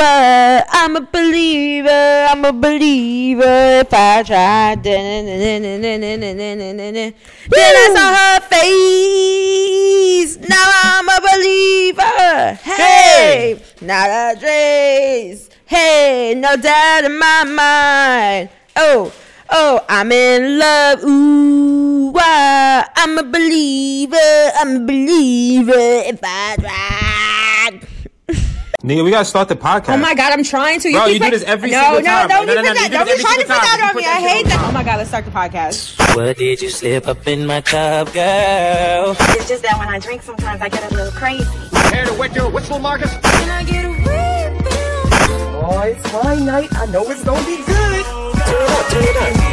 uh, I'm a believer. I'm a believer. If I tried, then I saw her face. Now I'm a believer. Hey, not a trace. Hey, no doubt in my mind. Oh, oh, I'm in love. Ooh, ah, I'm a believer. I'm a believer. If I tried. Nigga, we gotta start the podcast. Oh my god, I'm trying to. You Bro, keep you do put- this every no, single no, time. Don't No, no, you no, put no, that. you do Don't be trying to put that on me. I hate that. Oh my god, let's start the podcast. What did you slip up in my tub, girl? It's just that when I drink, sometimes I get a little crazy. Care to wet your whistle, Marcus? Can I get a refill? Oh, it's my night. I know it's gonna be good. Turn it up, turn it up.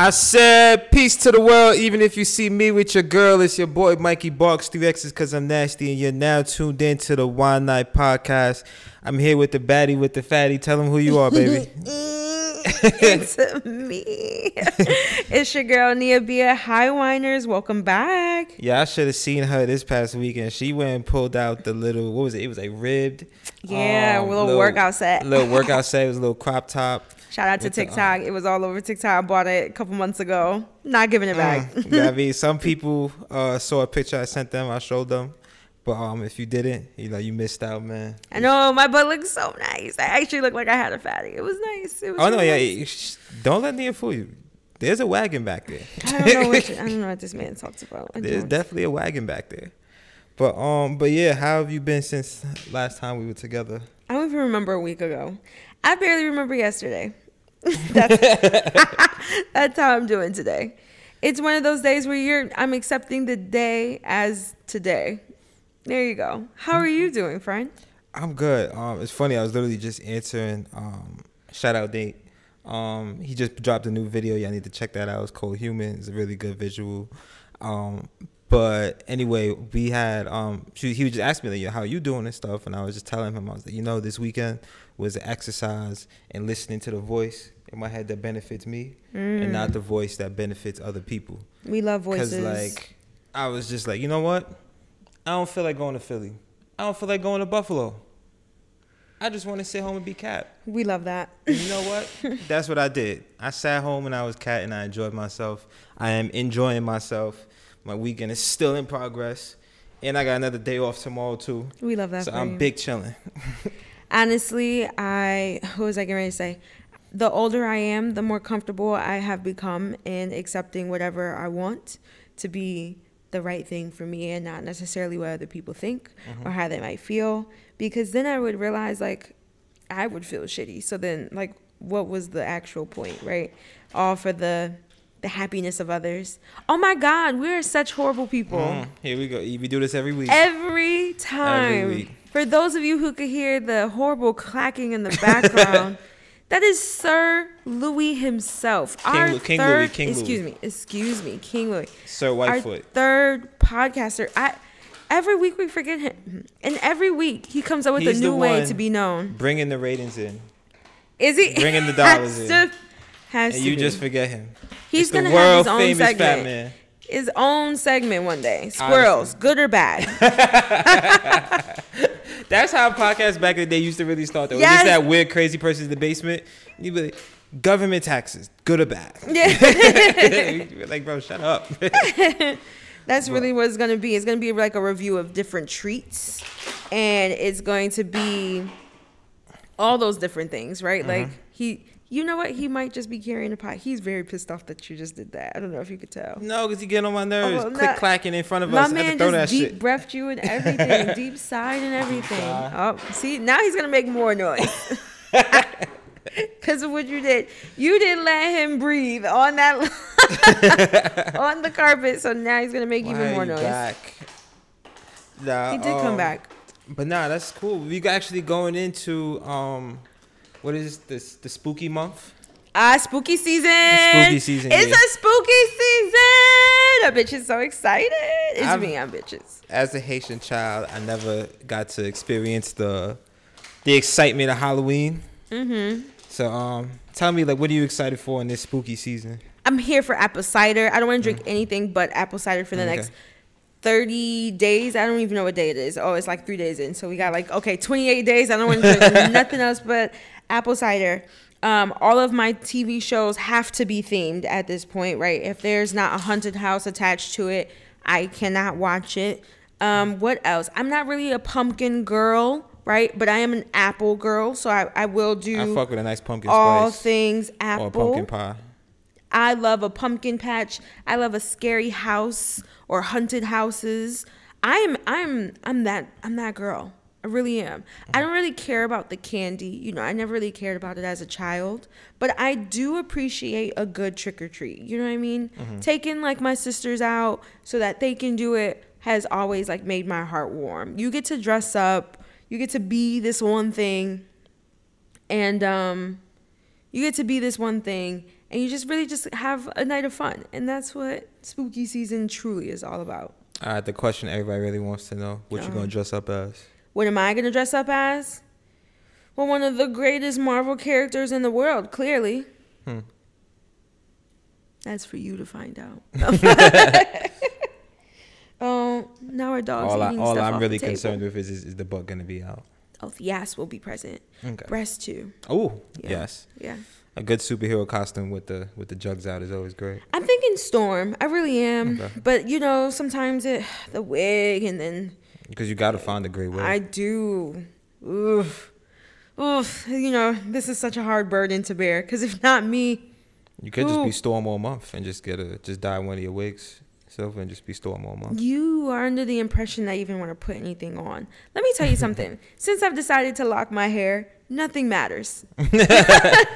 I said peace to the world. Even if you see me with your girl, it's your boy Mikey Barks, three X's because I'm nasty, and you're now tuned in to the Wine Night Podcast. I'm here with the baddie with the fatty. Tell them who you are, baby. it's me. it's your girl Nia Bia. Hi, Winers. Welcome back. yeah, I should have seen her this past weekend. She went and pulled out the little what was it? It was like ribbed. Yeah, um, little workout set. Little workout set. It was a little crop top. Shout out to uh, TikTok. it was all over TikTok. I bought it a couple months ago. Not giving it back. Mm, yeah, I mean, some people uh, saw a picture I sent them. I showed them, but um, if you didn't, you know, you missed out, man. I know my butt looks so nice. I actually looked like I had a fatty. It was nice. It was Oh no, yeah, nice. don't let Nia fool you. There's a wagon back there. I don't know what I don't know what this man talks about. I There's don't. definitely a wagon back there. But um, but yeah, how have you been since last time we were together? I don't even remember a week ago. I barely remember yesterday. that's, that's how I'm doing today. It's one of those days where you're I'm accepting the day as today. There you go. How are you doing, friend? I'm good. Um, it's funny. I was literally just answering. Um, shout out date. Um, he just dropped a new video. Y'all need to check that out. It's called Human. It's a really good visual. Um, but anyway, we had um, she, he just asking me like, "Yo, how you doing and stuff, and I was just telling him I was like, you know, this weekend was exercise and listening to the voice in my head that benefits me, and mm. not the voice that benefits other people. We love voices. Because like, I was just like, you know what? I don't feel like going to Philly. I don't feel like going to Buffalo. I just want to sit home and be cat. we love that. You know what? That's what I did. I sat home and I was cat and I enjoyed myself. I am enjoying myself. My weekend is still in progress. And I got another day off tomorrow too. We love that So I'm you. big chilling. Honestly, I what was I getting ready to say? The older I am, the more comfortable I have become in accepting whatever I want to be the right thing for me and not necessarily what other people think or how they might feel. Because then I would realize like I would feel shitty. So then like what was the actual point, right? All for the the happiness of others. Oh my God, we are such horrible people. Mm, Here we go. We do this every week. Every time. week. For those of you who could hear the horrible clacking in the background, that is Sir Louis himself. King our King third, Louis, King excuse Louis. me, excuse me, King Louis. Sir Whitefoot. Our third podcaster. I every week we forget him, and every week he comes up with He's a new way to be known. Bringing the ratings in. Is he bringing the dollars in. To, has And to you be. just forget him. He's It's gonna have his own segment. His own segment one day. Squirrels, good or bad. That's how podcasts back in the day used to really start. Though. Was Yes. Just that weird, crazy person in the basement. You be like, government taxes, good or bad? Yeah. like, bro, shut up. That's really what it's gonna be. It's gonna be like a review of different treats, and it's going to be all those different things, right? Mm-hmm. Like he, you know what? He might just be carrying a pot. He's very pissed off that you just did that. I don't know if you could tell. no, because you get on my nerves. well, Click clacking in front of My us. Have man just that deep shit. breathed you and everything, deep sighed and everything. Oh, see, now he's gonna make more noise. Because of what you did, you didn't let him breathe on that on the carpet, so now he's gonna make Why even more noise. back? Nah, He did come um, back. But nah, that's cool. We actually going into um, what is this? The spooky month. Ah, spooky season. Spooky season, It's yeah. a spooky season. A bitch is so excited. It's I've- me. I'm bitches. As a Haitian child, I never got to experience the the excitement of Halloween. Mm-hmm. So um, tell me like, what are you excited for in this spooky season? I'm here for apple cider. I don't want to drink anything but apple cider for the Okay. next 30 days. I don't even know what day it is. Oh, it's like three days in. So we got like, okay, 28 days. I don't want to drink nothing else but apple cider. Um, all of my TV shows have to be themed at this point, right? If there's not a haunted house attached to it, I cannot watch it. Um, what else? I'm not really a pumpkin girl, right? But I am an apple girl, so I, I will do I fuck with a nice pumpkin spice. all spice things or apple. a pumpkin pie. I love a pumpkin patch. I love a scary house or haunted houses. I am I'm I'm that I'm that girl. I really am. I don't really care about the candy. You know, I never really cared about it as a child, but I do appreciate a good trick or treat. You know what I mean? Taking like my sisters out so that they can do it has always like made my heart warm. You get to dress up, you get to be this one thing and um you get to be this one thing and you just really just have a night of fun and that's what spooky season truly is all about All right, the question everybody really wants to know: What you Uh-huh. gonna dress up as? What am i going to dress up as well one of the greatest marvel characters in the world clearly Hmm. that's for you to find out oh now our dog's all I, All stuff I'm off really the table. concerned with is, is is the book gonna be out? oh yes, will be present Okay. breast too Oh Yeah. yes, yeah a good superhero costume with the with the jugs out is always great. I'm thinking storm. I really am. Okay. But you know, sometimes it the wig and then Because you gotta find a great way. I do. Oof. Oof. You know, this is such a hard burden to bear. Cause if not me, you could just be Storm all month and just get a just dye one of your wigs, Silver, and just be Storm all month. you are under the impression that you even want to put anything on. Let me tell you something. Since I've decided to lock my hair, nothing matters.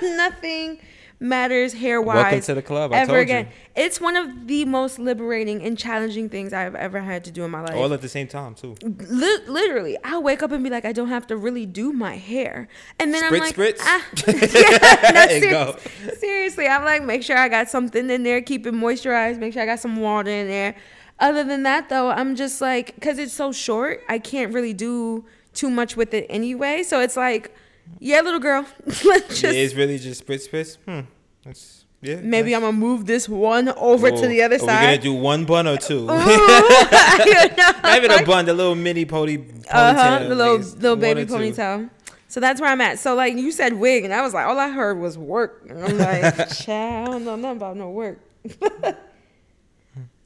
nothing matters hair wise. Welcome to the club. I ever told you. again. It's one of the most liberating and challenging things I've ever had to do in my life. All at the same time too. Li- literally, I'll wake up and be like, I don't have to really do my hair, and then I'm like, spritz. ah. yeah, no, There you go. seriously, I'm like, make sure I got something in there, keep it moisturized, make sure I got some water in there. Other than that, though, I'm just like, cause it's so short, I can't really do too much with it anyway. So it's like, yeah, little girl, let's Yeah, just it's really just spritz spritz. Hmm. That's yeah. maybe that's- I'm gonna move this one over to Oh, the other are We're gonna do one bun or two? Ooh, Maybe the bun, the little mini pony ponytail. Uh huh. The little little baby ponytail. So that's where I'm at. So like you said wig, and I was like, all I heard was work. And I'm like, child, I don't know nothing about no work.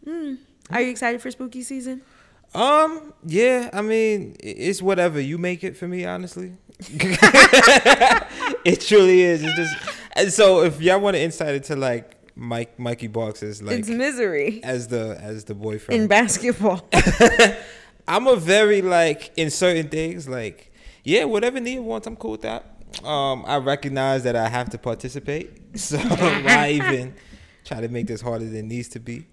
Hmm. Are you excited for spooky season? Um, yeah, I mean, it's whatever you make it for me, honestly. it truly is. It's just and so if y'all want to insight into like Mike Mikey Box is like it's misery as the as the boyfriend. in basketball. I'm a very like in certain things like yeah, whatever Nia wants, I'm cool with that. Um, I recognize that I have to participate, so why even try to make this harder than it needs to be?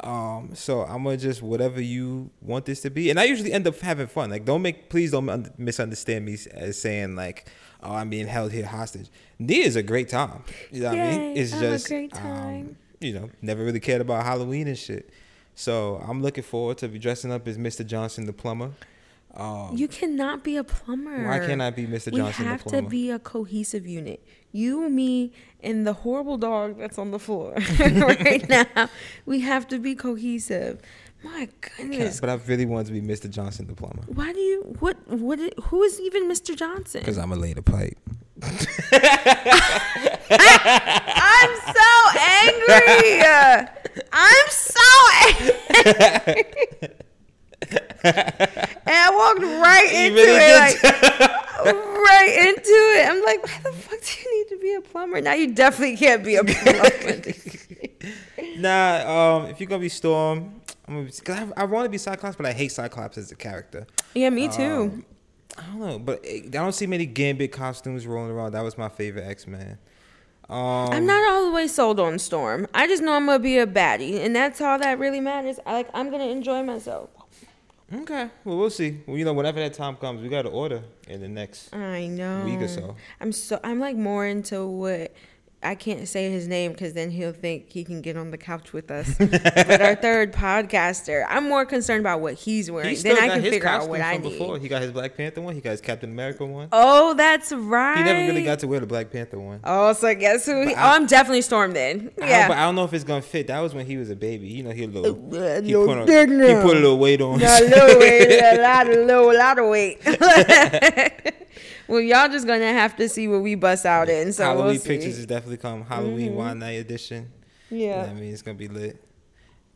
Um, so I'm gonna just whatever you want this to be, and I usually end up having fun. Like, don't make please don't misunderstand me as saying like, oh, I'm being held here hostage. Nia is a great time. You know what I mean? It's a just great um, time. you know, never really cared about Halloween and shit. So I'm looking forward to be dressing up as Mr. Johnson the plumber. Um, you cannot be a plumber. Why can't I be Mr. Johnson the have to be a cohesive unit. You, me, and the horrible dog that's on the floor right now. We have to be cohesive. My goodness. but I really wanted to be Mr. Johnson the plumber Why do you what what who is even Mr. Johnson? because I'm a lay the pipe. I'm so angry. I'm so angry. and I walked right into really it, like right into it. I'm like, why the fuck do you need to be a plumber? Now you definitely can't be a plumber. Nah, um, if you're gonna be Storm, I'm gonna be, cause I, I want to be Cyclops, but I hate Cyclops as a character. yeah, me too. Um, I don't know, but I don't see many Gambit costumes rolling around. That was my favorite X Man. Um, I'm not all the way sold on Storm. I just know I'm gonna be a baddie, and that's all that really matters. I like I'm gonna enjoy myself. Okay, well we'll see. Well, you know, whenever that time comes, we got to order in the next. I know. Week or so. I'm so I'm like more into what I can't say his name because then he'll think he can get on the couch with us. but our third podcaster, I'm more concerned about what he's wearing. He then I can figure out what I from need. before. He got his Black Panther one. He got his Captain America one. Oh, that's right. He never really got to wear the Black Panther one. Oh, so guess who? He, But oh, I- I'm definitely Storm then. I Yeah. but I don't know if it's gonna fit. That was when he was a baby. You know, he a little. Uh, he, little put a, big he put a little weight on. a little weight, a lot, a little, a lot of weight. well, y'all just gonna have to see what we bust out in. So Halloween we'll see. pictures is definitely come. Halloween wine night edition. Yeah. I mean it's gonna be lit.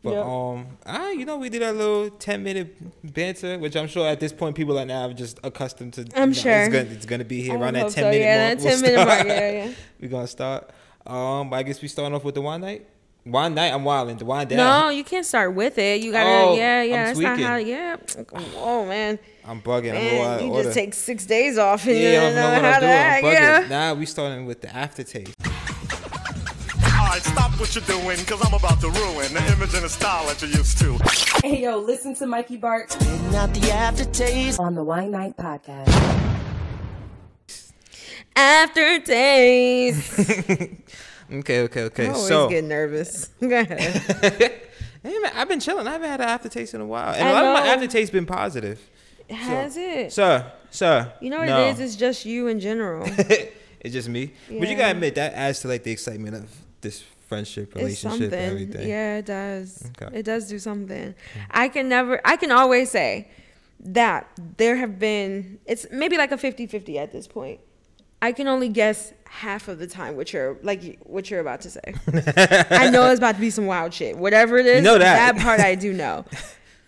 But Yep. um, ah, you know, we did a little ten minute banter, which I'm sure at this point people are now just accustomed to. I'm you know, sure. It's gonna, it's gonna be here I around that ten so. minute Yeah, mark. that we'll 10 minute mark, yeah, yeah. We're gonna start. Um, I guess we starting off with the wine night. Wine night. I'm wilding. The wine down. No, you can't start with it. You gotta, Oh, yeah, yeah. I'm that's not how. Yeah. Oh man, I'm bugging. I'm man, out of you order. just take six days off and Yeah, you I don't don't know know what how to doing. I'm act. Yeah. Now we starting with the aftertaste. Alright, stop what you're doing, cause I'm about to ruin the image and the style that you're used to. Hey yo, listen to Mikey Barks Not the aftertaste. on the Wine Night Podcast. Aftertaste. Okay, okay, okay. I'm always so get nervous. Go ahead. Hey, man, I've been chilling. I haven't had an aftertaste in a while, and I a lot of my know. aftertaste been positive. Has it? Sir, sir. You know what no. it is? It's just you in general. it's just me. But you Yeah. gotta admit that adds to like the excitement of this friendship, relationship, something. everything. Yeah, it does. Okay. It does do something. I can never, I can always say that there have been, it's maybe like a 50 50 at this point. I can only guess half of the time what you're like what you're about to say. I know it's about to be some wild shit. Whatever it is, know that. that part I do know.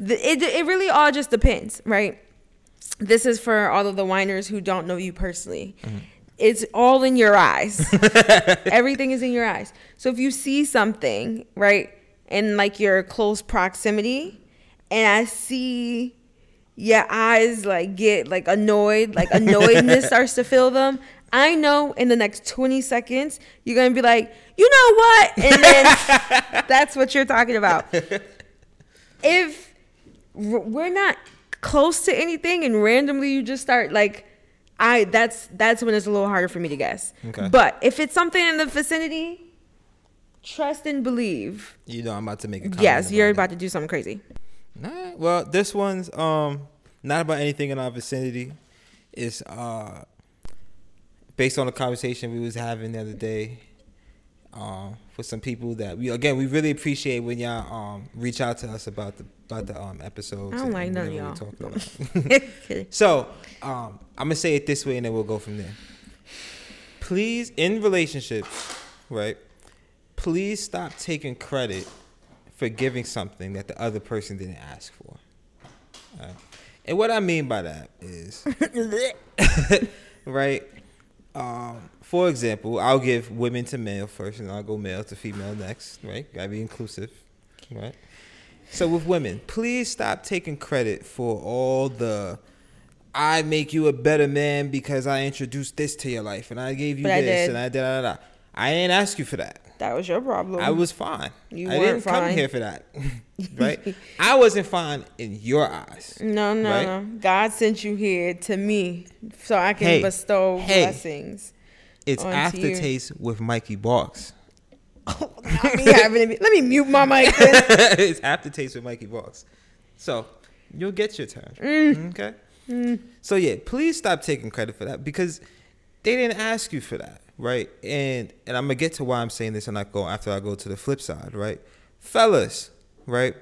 The, it it really all just depends, right? This is for all of the Winers who don't know you personally. Mm-hmm. It's all in your eyes. Everything is in your eyes. So if you see something, right, in like your close proximity, and I see your eyes like get like annoyed, like annoyedness starts to fill them. I know in the next 20 seconds, you're gonna be like, you know what? And then that's what you're talking about. If we're not close to anything and randomly you just start like, I that's that's when it's a little harder for me to guess. Okay. But if it's something in the vicinity, trust and believe. You know, I'm about to make a. Yes, you're it. about to do something crazy. Nah, well, this one's um not about anything in our vicinity. It's uh based on the conversation we was having the other day. Um, with some people that we again we really appreciate when y'all um reach out to us about the about the um episodes. I don't like none of y'all. talk about. So, um, I'm gonna say it this way, and then we'll go from there. Please, in relationships, right? Please stop taking credit for giving something that the other person didn't ask for. Alright? And what I mean by that is, right? Um, for example, I'll give women to male first, and I'll go male to female next. Right? Gotta be inclusive, right? So with women, please stop taking credit for all the I make you a better man because I introduced this to your life and I gave you But this did. and I did da, da, da. I ain't ask you for that. That was your problem. I was fine. You I weren't didn't come here for that. right? I wasn't fine in your eyes. No, no, right? no. God sent you here to me so I can Hey, bestow hey. blessings. It's aftertaste with Mikey Barks. Not me having to Let me mute my mic. it's aftertaste with Mikey Barks. So you'll get your turn. Mm. Okay. So yeah, please stop taking credit for that because they didn't ask you for that, right? And and I'm gonna get to why I'm saying this, and I go after I go to the flip side, right? Fellas, right?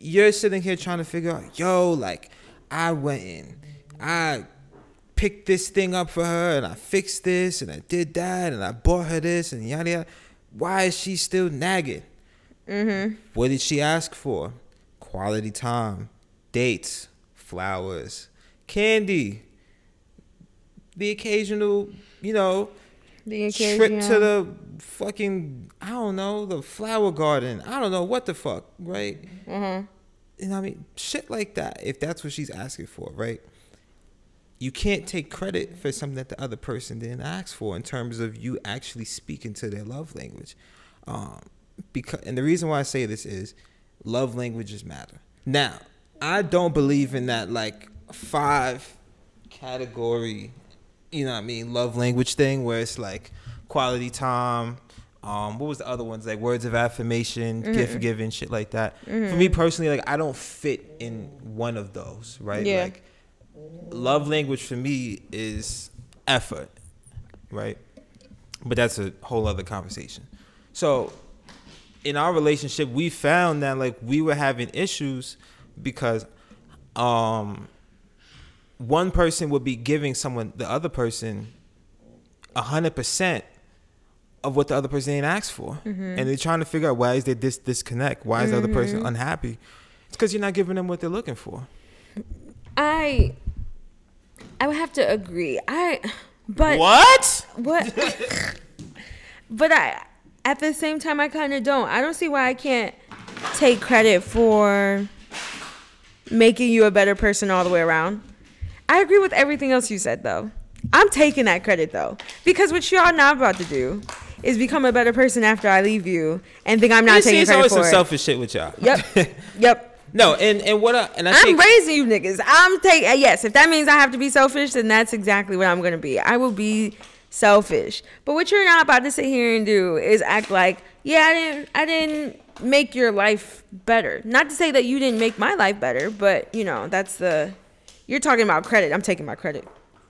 You're sitting here trying to figure out, yo, like I went in, I picked this thing up for her, and I fixed this, and I did that, and I bought her this, and yada yada. Why is she still nagging? Mm-hmm. What did she ask for? Quality time, dates, flowers, candy, the occasional, you know, The trip to the fucking, I don't know, the flower garden. I don't know what the fuck, right? Mm-hmm. You know I mean? Shit like that, if that's what she's asking for, right? You can't take credit for something that the other person didn't ask for in terms of you actually speaking to their love language. Um, because and the reason why I say this is love languages matter. Now, I don't believe in that like five category, you know what I mean, love language thing where it's like quality time. Um, what was the other ones like words of affirmation, gift giving, shit like that. For me personally, like I don't fit in one of those, right? Yeah. Like love language for me is effort, right? But that's a whole other conversation. So in our relationship, we found that like we were having issues because um one person would be giving someone the other person a hundred percent of what the other person ain't asked for, mm-hmm. and they're trying to figure out why is there this disconnect? Why is the other person mm-hmm. unhappy? It's because you're not giving them what they're looking for. I I would have to agree. I but what? what but I at the same time I kind of don't. I don't see why I can't take credit for making you a better person all the way around. I agree with everything else you said though. I'm taking that credit though because what y'all not about to do is become a better person after I leave you and think I'm not You see, taking it's credit always for some it. selfish shit with y'all. Yep. Yep. no, and and what I and I I'm think raising you niggas. I'm taking uh, yes. If that means I have to be selfish, then that's exactly what I'm gonna be. I will be selfish. But what you're not about to sit here and do is act like, yeah, I didn't, I didn't make your life better. Not to say that you didn't make my life better, but you know, that's the. You're talking about credit. I'm taking my credit.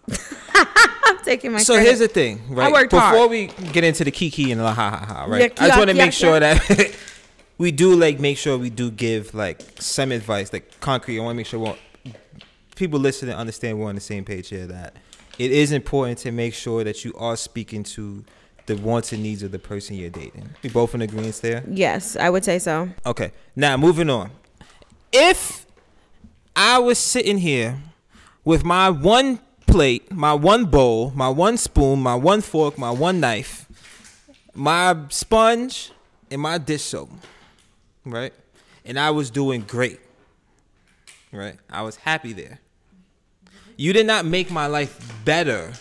I'm taking my. Credit. So credit. here's the thing, right? worked Before hard. we get into the kiki and the ha ha ha, right? Yuck, I just want to make sure that we do like make sure we do give like some advice, like concrete. I want to make sure people listening understand we're on the same page here. That it is important to make sure that you are speaking to the wants and needs of the person you're dating. We both in agreement there. Yes, I would say so. Okay. Now moving on. If I was sitting here with my one plate, my one bowl, my one spoon, my one fork, my one knife, my sponge, and my dish soap, right? And I was doing great. Right? I was happy there. You did not make my life better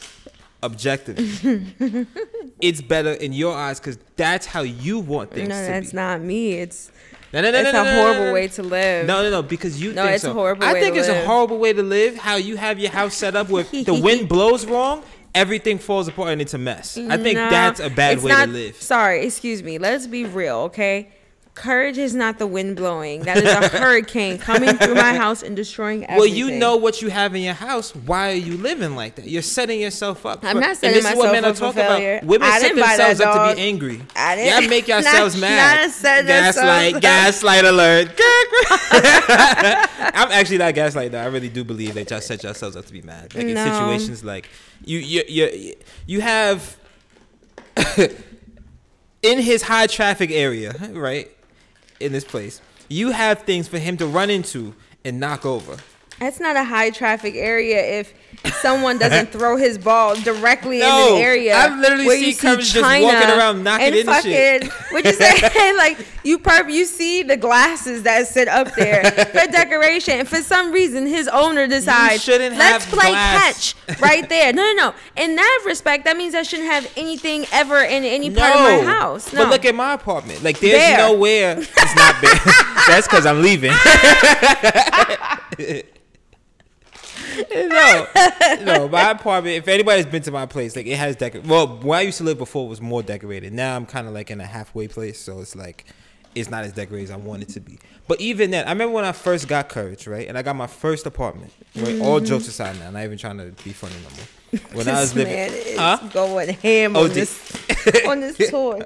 objectively. it's better in your eyes because that's how you want things. No, that's be. not me. It's No, no, no, it's no, a no, horrible no, no. way to live. No, no, no, because you No, think it's a horrible I way think to it's a horrible way to live. How you have your house set up where the wind blows wrong, everything falls apart and it's a mess. I think that's a bad way not- to live. Sorry, excuse me. Let's be real, okay? Courage is not the wind blowing. That is a hurricane coming through my house and destroying everything. Well, you know what you have in your house. Why are you living like that? You're setting yourself up. I'm for- not and setting this is what myself men are up for talking failure. about. Women I set themselves up to be angry. I didn't- Y'all make not- yourselves mad. not gaslight, gaslight alert. I'm actually not gaslight though. I really do believe that y'all set yourselves up to be mad. Like in situations like you, you, you, you have in his high traffic area, right? In this place, you have things for him to run into and knock over. That's not a high traffic area if someone doesn't throw his ball directly No, in the area. I've literally where seen you see just walking around knocking into fucking, shit. What you say? like you perp, you see the glasses that sit up there for decoration, and for some reason his owner decides shouldn't let's have play glass." catch right there. No, no, no. In that respect, that means I shouldn't have anything ever in any part of my house. No. But look at my apartment. Like there's Bare. nowhere it's not big. That's because I'm leaving. no, no, my apartment. If anybody's been to my place, like it has decor. Well, where I used to live before was more decorated. Now I'm kind of like in a halfway place, so it's like it's not as decorated as I want it to be. But even then, I remember when I first got courage, right, and I got my first apartment. Right, all mm-hmm. jokes aside, now, I'm not even trying to be funny no more. When I was living, man is huh? going ham Oh, on this on this toy.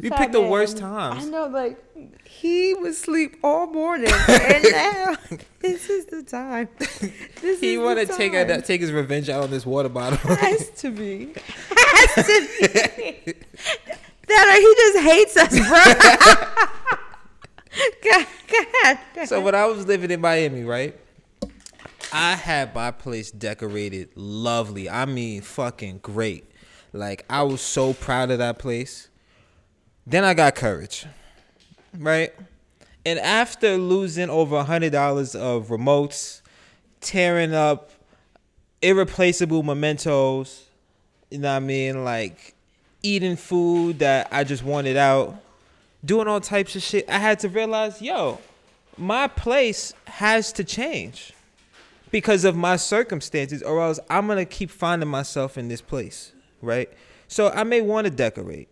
You picked the worst worst I know, like he was asleep all morning, and now this is the time. This He want to take a, take his revenge out on this water bottle. Has to be. Has to be. that or he just hates us, bro. God, God. so when I was living in Miami, right? I had my place decorated lovely. I mean, fucking great. Like I was so proud of that place. Then I got courage, right? And after losing over hundred dollars of remotes, tearing up irreplaceable mementos, you know what I mean? Like eating food that I just wanted out, doing all types of shit. I had to realize, yo, my place has to change because of my circumstances, or else I'm gonna keep finding myself in this place, right? So I may want to decorate,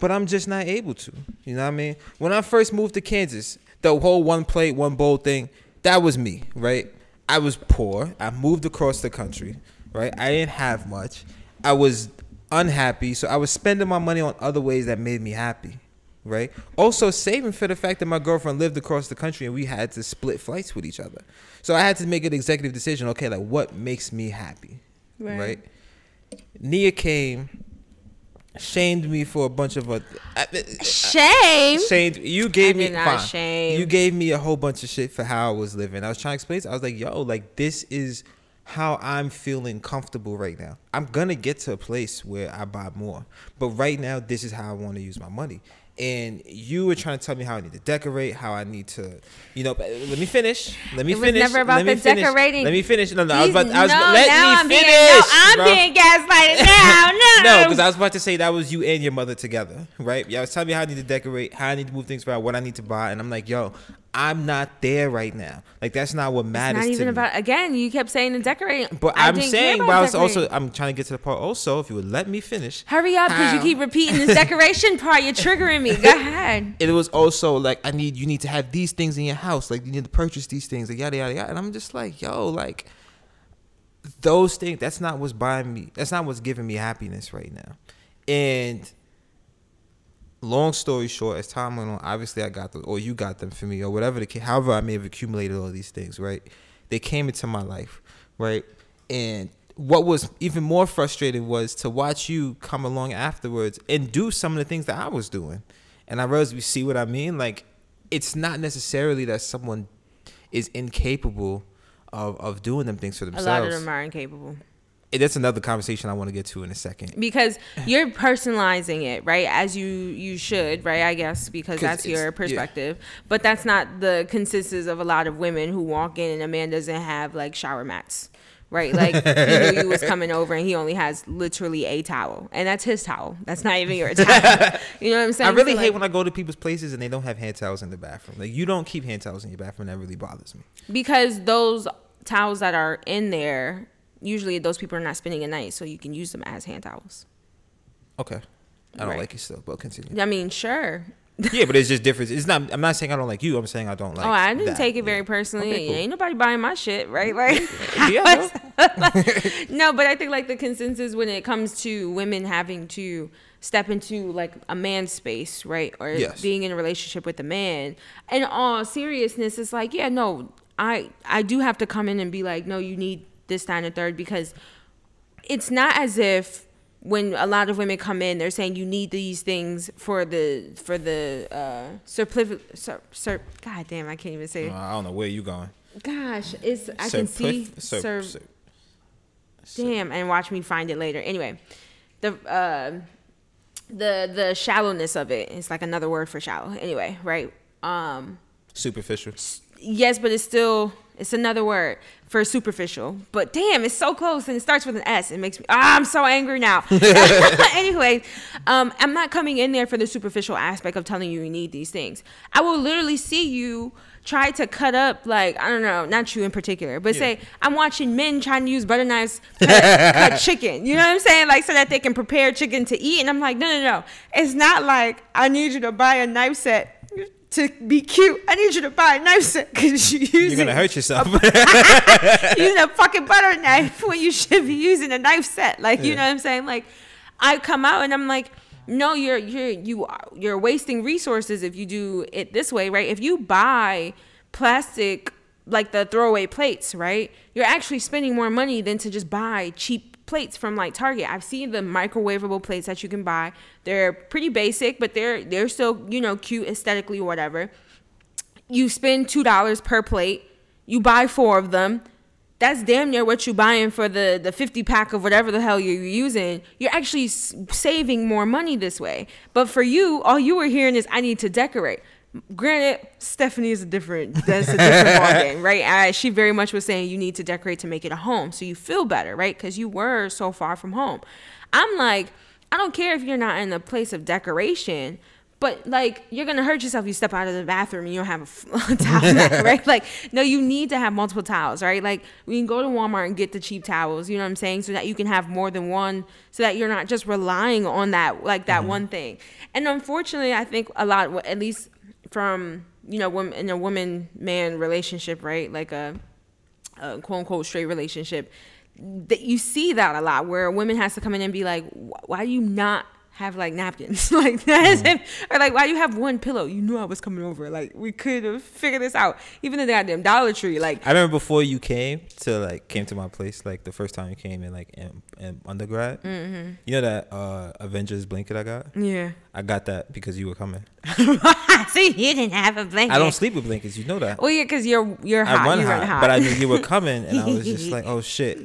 but I'm just not able to. You know what I mean? When I first moved to Kansas, the whole one plate, one bowl thing, that was me, right? I was poor. I moved across the country, right? I didn't have much. I was unhappy, so I was spending my money on other ways that made me happy, right? Also saving for the fact that my girlfriend lived across the country and we had to split flights with each other. So I had to make an executive decision, okay, like what makes me happy, Right. right? Nia came, shamed me for a bunch of uh, Shame. shamed. You gave I me not fine. shame. You gave me a whole bunch of shit for how I was living. I was trying to explain. I was like, yo, like this is how I'm feeling comfortable right now. I'm gonna get to a place where I buy more, but right now this is how I want to use my money. And you were trying to tell me how I need to decorate, how I need to, you know. but Let me finish. Let me It was finish. never about Let me the finish. decorating. Let me finish. No, no. I was about. I was. no, let now me I'm finish. Being, no, I'm bro. being gaslighted now. No. No, because I was about to say that was you and your mother together, right? Y'all was telling me how I need to decorate, how I need to move things around, what I need to buy, and I'm like, yo, I'm not there right now. Like that's not what It's matters not to even about. Again, you kept saying the decorating. but I I'm saying, but I was also. I'm trying to get to the part. Also, if you would let me finish, Hurry up, because you keep repeating this decoration part. You're triggering me. Go ahead. It was also like I need you need to have these things in your house, like you need to purchase these things, like yada yada yada. And I'm just like, yo, like those things. That's not what's buying me. That's not what's giving me happiness right now. And long story short, as time went on, obviously I got them, or you got them for me, or whatever the. However, I may have accumulated all these things, right? They came into my life, right? And what was even more frustrating was to watch you come along afterwards and do some of the things that I was doing. And I realized, you see what I mean? Like, it's not necessarily that someone is incapable of, of doing them things for themselves. A lot of them are incapable. And that's another conversation I want to get to in a second. because you're personalizing it right as you you should right i guess because that's your yeah. perspective but that's not the consensus of a lot of women who walk in and a man doesn't have like shower mats right like he knew you was coming over and he only has literally a towel and that's his towel that's not even your towel you know what i'm saying I really So, hate like, when I go to people's places and they don't have hand towels in the bathroom. Like you don't keep hand towels in your bathroom. That really bothers me. because those towels that are in there usually those people are not spending a night so you can use them as hand towels Okay, I don't Right. like it still, but continue. i mean sure yeah, but it's just different. It's not. I'm not saying I don't like you. I'm saying I don't oh, like. oh, I didn't that. take it very personally. Okay, cool. Ain't nobody buying my shit, right? Like, Yeah, no. no, but I think like the consensus when it comes to women having to step into like a man's space, right, or Yes. being in a relationship with a man, in all seriousness, it's like, yeah, no, I I do have to come in and be like, no, you need this, that, and third because it's not as if when a lot of women come in, they're saying you need these things for the for the uh, surpliv- sur, sur, God damn, I can't even say. it. Uh, I don't know where you going. Gosh, it's I can see. Surplif- sur- Sur, sur- damn, and watch me find it later. Anyway, the uh, the the shallowness of it is like another word for shallow. Anyway, right? Um, superficial. yes, but it's still it's another word for superficial. But damn, it's so close and it starts with an S. It makes me ah, I'm so angry now. anyway, um, I'm not coming in there for the superficial aspect of telling you you need these things. I will literally see you try to cut up like I don't know, not you in particular, but say I'm watching men trying to use butter knives cut, cut chicken. You know what I'm saying? Like so that they can prepare chicken to eat. And I'm like, no, no, no. It's not like I need you to buy a knife set to be cute. I need you to buy a knife set because you You're gonna hurt yourself. using a fucking butter knife when you should be using a knife set. Like you Yeah. know what I'm saying? Like I come out and I'm like, no, you're you're you are you're wasting resources if you do it this way, right? If you buy plastic like the throwaway plates, right? You're actually spending more money than to just buy cheap plates from like Target. I've seen the microwavable plates that you can buy. They're pretty basic, but they're they're still, you know, cute aesthetically or whatever. You spend two dollars per plate. You buy four of them. That's damn near what you're buying for the the 50 pack of whatever the hell you're using. You're actually saving more money this way. But for you all you were hearing is i need to decorate granted stephanie is a different that's a different ballgame right uh, she very much was saying you need to decorate to make it a home so you feel better right because you were so far from home i'm like i don't care if you're not in a place of decoration But like you're gonna hurt yourself. If you step out of the bathroom and you don't have a f- towel, mat, right? Like no, you need to have multiple towels, right? Like we can go to Walmart and get the cheap towels. You know what I'm saying? So that you can have more than one, so that you're not just relying on that like that one thing. And unfortunately, I think a lot, at least from you know, in a woman man relationship, right? Like a, a quote unquote straight relationship, that you see that a lot where a woman has to come in and be like, why are you not have like napkins like that it or like why do you have one pillow you knew i was coming over like we could have figured this out even in the goddamn dollar tree like I remember before you came to like came to my place like the first time you came in like in, in undergrad. Mm-hmm. You know that uh Avengers blanket I got. yeah I got that because you were coming. see you didn't have a blanket I don't sleep with blankets. You know that. well yeah because you're you're hot I run you hot, hot but I knew you were coming, and I was just like, "Oh shit!"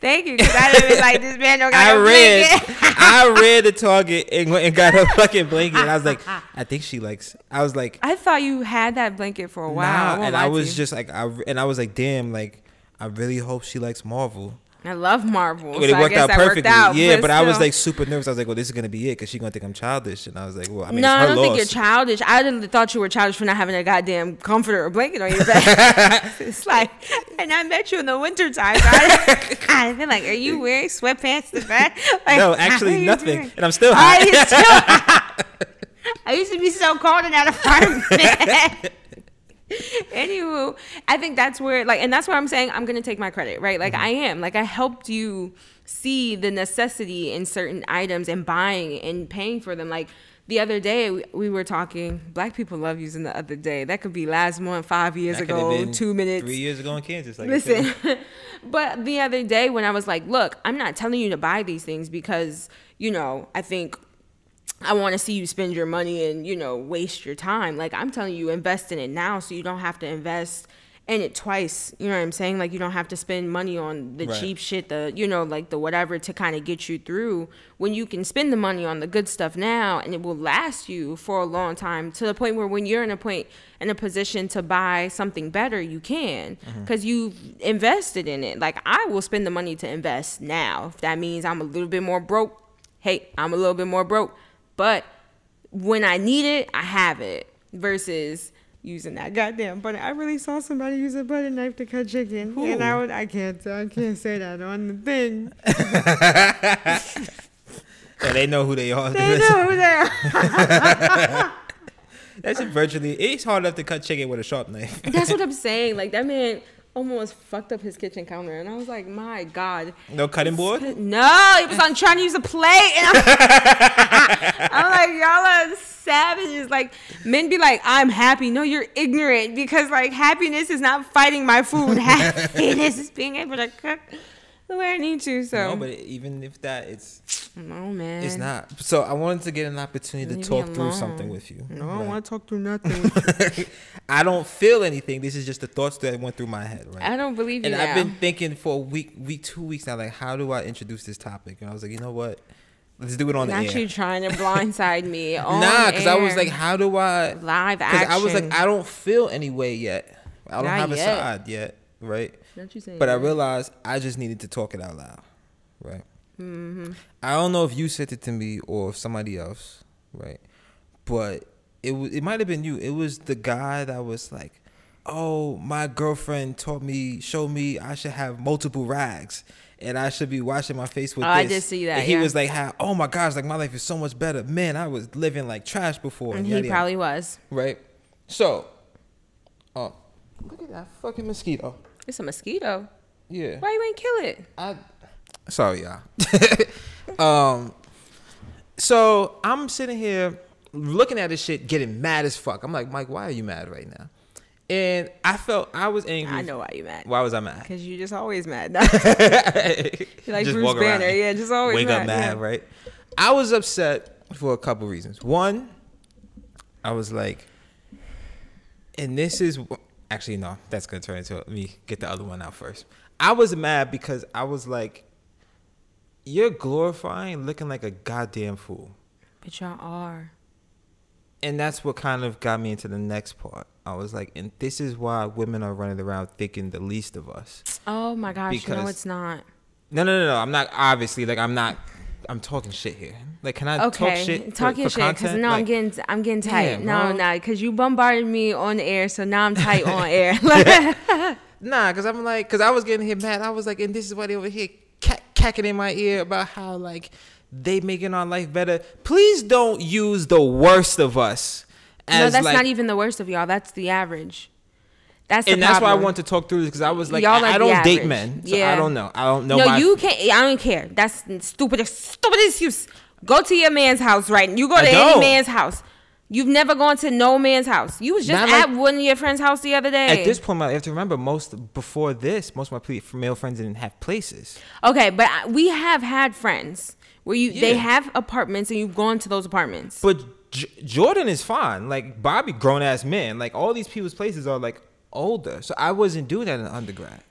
thank you because i didn't like this man don't got I read, blanket. I read the Target and went and got a fucking blanket, and I was like, "I think she likes." I was like, i thought you had that blanket for a while "Nah," won't and I was just like, I and I was like, "Damn!" Like, I really hope she likes Marvel. I love marvel But so it I worked guess out that perfectly. out, yeah, but, I was like super nervous. I was like, "Well, this is gonna be it," because she's gonna think I'm childish, and I was like, "Well, I mean, no, it's her I don't loss." think you're childish. I didn't thought you were childish for not having a goddamn comforter or blanket on your back. it's like, and I met you in the wintertime. So I, I feel like, are you wearing sweatpants to bed? Like, no, actually, nothing, doing? and I'm still Anywho, I think that's where like and that's where I'm saying I'm gonna take my credit, right? Like mm-hmm. I am. Like I helped you see the necessity in certain items and buying and paying for them. Like the other day we, we were talking black people love using the other day. That could be last month, five years That ago, two minutes. three years ago in Kansas. Like, Listen, but the other day when I was like, look, I'm not telling you to buy these things because, you know, I think I want to see you spend your money and, you know, waste your time. Like, I'm telling you, invest in it now so you don't have to invest in it twice. You know what I'm saying? Like, you don't have to spend money on the Right. cheap shit, the, you know, like the whatever to kind of get you through when you can spend the money on the good stuff now and it will last you for a long time to the point where when you're in a point, in a position to buy something better, you can mm-hmm. because you've invested in it. Like, I will spend the money to invest now. If that means I'm a little bit more broke, hey, I'm a little bit more broke. But when I need it, I have it. Versus using that goddamn butter. I really saw somebody use a butter knife to cut chicken, and I would, I can't, I can't say that on the thing. Yeah, they know who they are. They know who they are. That's virtually. It's hard enough to cut chicken with a sharp knife. That's what I'm saying. Like that man almost fucked up his kitchen counter, and I was like, my god. No cutting board. No, he was on trying to use a plate, and I'm, I'm like, y'all are savages. Like men be like, I'm happy. No, you're ignorant because like happiness is not fighting my food. Happiness is being able to cook the way I need to. So No, but even if that, it's no man, it's not. So I wanted to get an opportunity Leave to talk through something with you. No, I don't want to talk through nothing. I don't feel anything. This is just the thoughts that went through my head, right? I don't believe you and now. I've been thinking for a week, week, two weeks now, like, how do I introduce this topic? And I was like, you know what? Let's do it on not the air. you trying to blindside me. On nah, because I was like, how do I? live Because action. I was like, I don't feel any way yet. I don't Not have a side yet, right? Don't you say But I realized I just needed to talk it out loud, right? Mm-hmm. I don't know if you said it to me or if somebody else, right? But it was it might have been you. It was the guy that was like, "Oh, my girlfriend taught me, showed me I should have multiple rags." And I should be washing my face with Oh, I did see that, And he yeah. was like, "How? Oh my gosh! Like my life is so much better. Man, I was living like trash before." And he probably was. right? So, oh, look at that fucking mosquito. It's a mosquito. Yeah. Why you ain't kill it? I sorry, y'all. um, so I'm sitting here looking at this shit, getting mad as fuck. I'm like, Mike, why are you mad right now? And I felt I was angry. I know why you mad. Why was I mad? Cause you just always mad. Just like Bruce walk around. Banner, yeah, just always wake up mad, mad, yeah. right? I was upset for a couple reasons. One, I was like, and this is actually no, that's gonna turn into me get the other one out first. I was mad because I was like, you're glorifying looking like a goddamn fool. but y'all are. And that's what kind of got me into the next part. I was like, and this is why women are running around thinking the least of us. Oh my gosh, no, Because- it's not. No, no, no, no. I'm not obviously like I'm not. I'm talking shit here. Like, can I talk shit? talk for, your for shit because now I'm getting I'm getting tight. Damn, no, bro. no, because you bombarded me on air, so now I'm tight on air. Nah, cause I'm like, cause I was getting hit mad. I was like, and this is why they over here cack- cacking in my ear about how like they making our life better. Please don't use the worst of us. As, no, that's like, not even the worst of y'all. That's the average. That's And that's why I want to talk through this because I was like, Y'all I, I don't date average. men, so Yeah. I don't know. I don't know. No, you can't. I don't care. That's stupid. Stupid excuse. Go to your man's house, right? You go to any man's house. You've never gone to no man's house. You was just Not at like- one of your friend's house the other day. At this point, I have to remember most before this, most of my male friends didn't have places. Okay, but I- we have had friends where you they have apartments and you've gone to those apartments. But J- Jordan is fine. Like Bobby, grown ass man. Like all these people's places are like older. So I wasn't doing that in undergrad.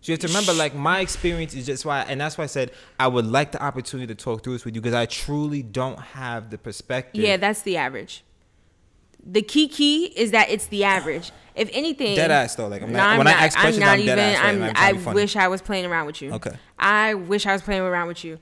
So you have to remember, like my experience is just why, and that's why I said I would like the opportunity to talk through this with you because I truly don't have the perspective. yeah, that's the average. The key key is that it's the average. If anything, Dead ass, though. Like, I'm No, not- when I ask questions, not I'm dead ass? I'm- I'm I to be funny. wish I was playing around with you. Okay. I wish I was playing around with you.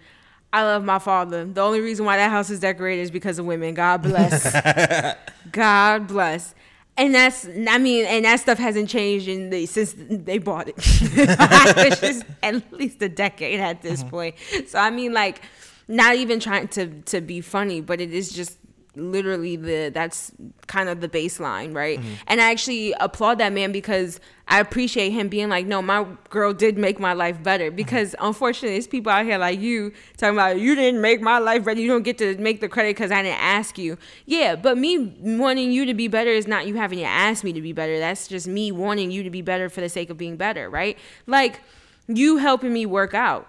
I love my father. The only reason why that house is decorated is because of women. God bless. God bless. And that's, I mean, and that stuff hasn't changed in the since they bought it. Which is at least a decade at this Mm-hmm. point. So I mean, like, not even trying to to be funny, but it is just literally the that's kind of the baseline, right? Mm-hmm. And I actually applaud that man because I appreciate him being like, no, my girl did make my life better. Mm-hmm. Because unfortunately, there's people out here like you talking about you didn't make my life better. You don't get to make the credit because I didn't ask you. Yeah, but me wanting you to be better is not you having to ask me to be better. That's just me wanting you to be better for the sake of being better, right? Like you helping me work out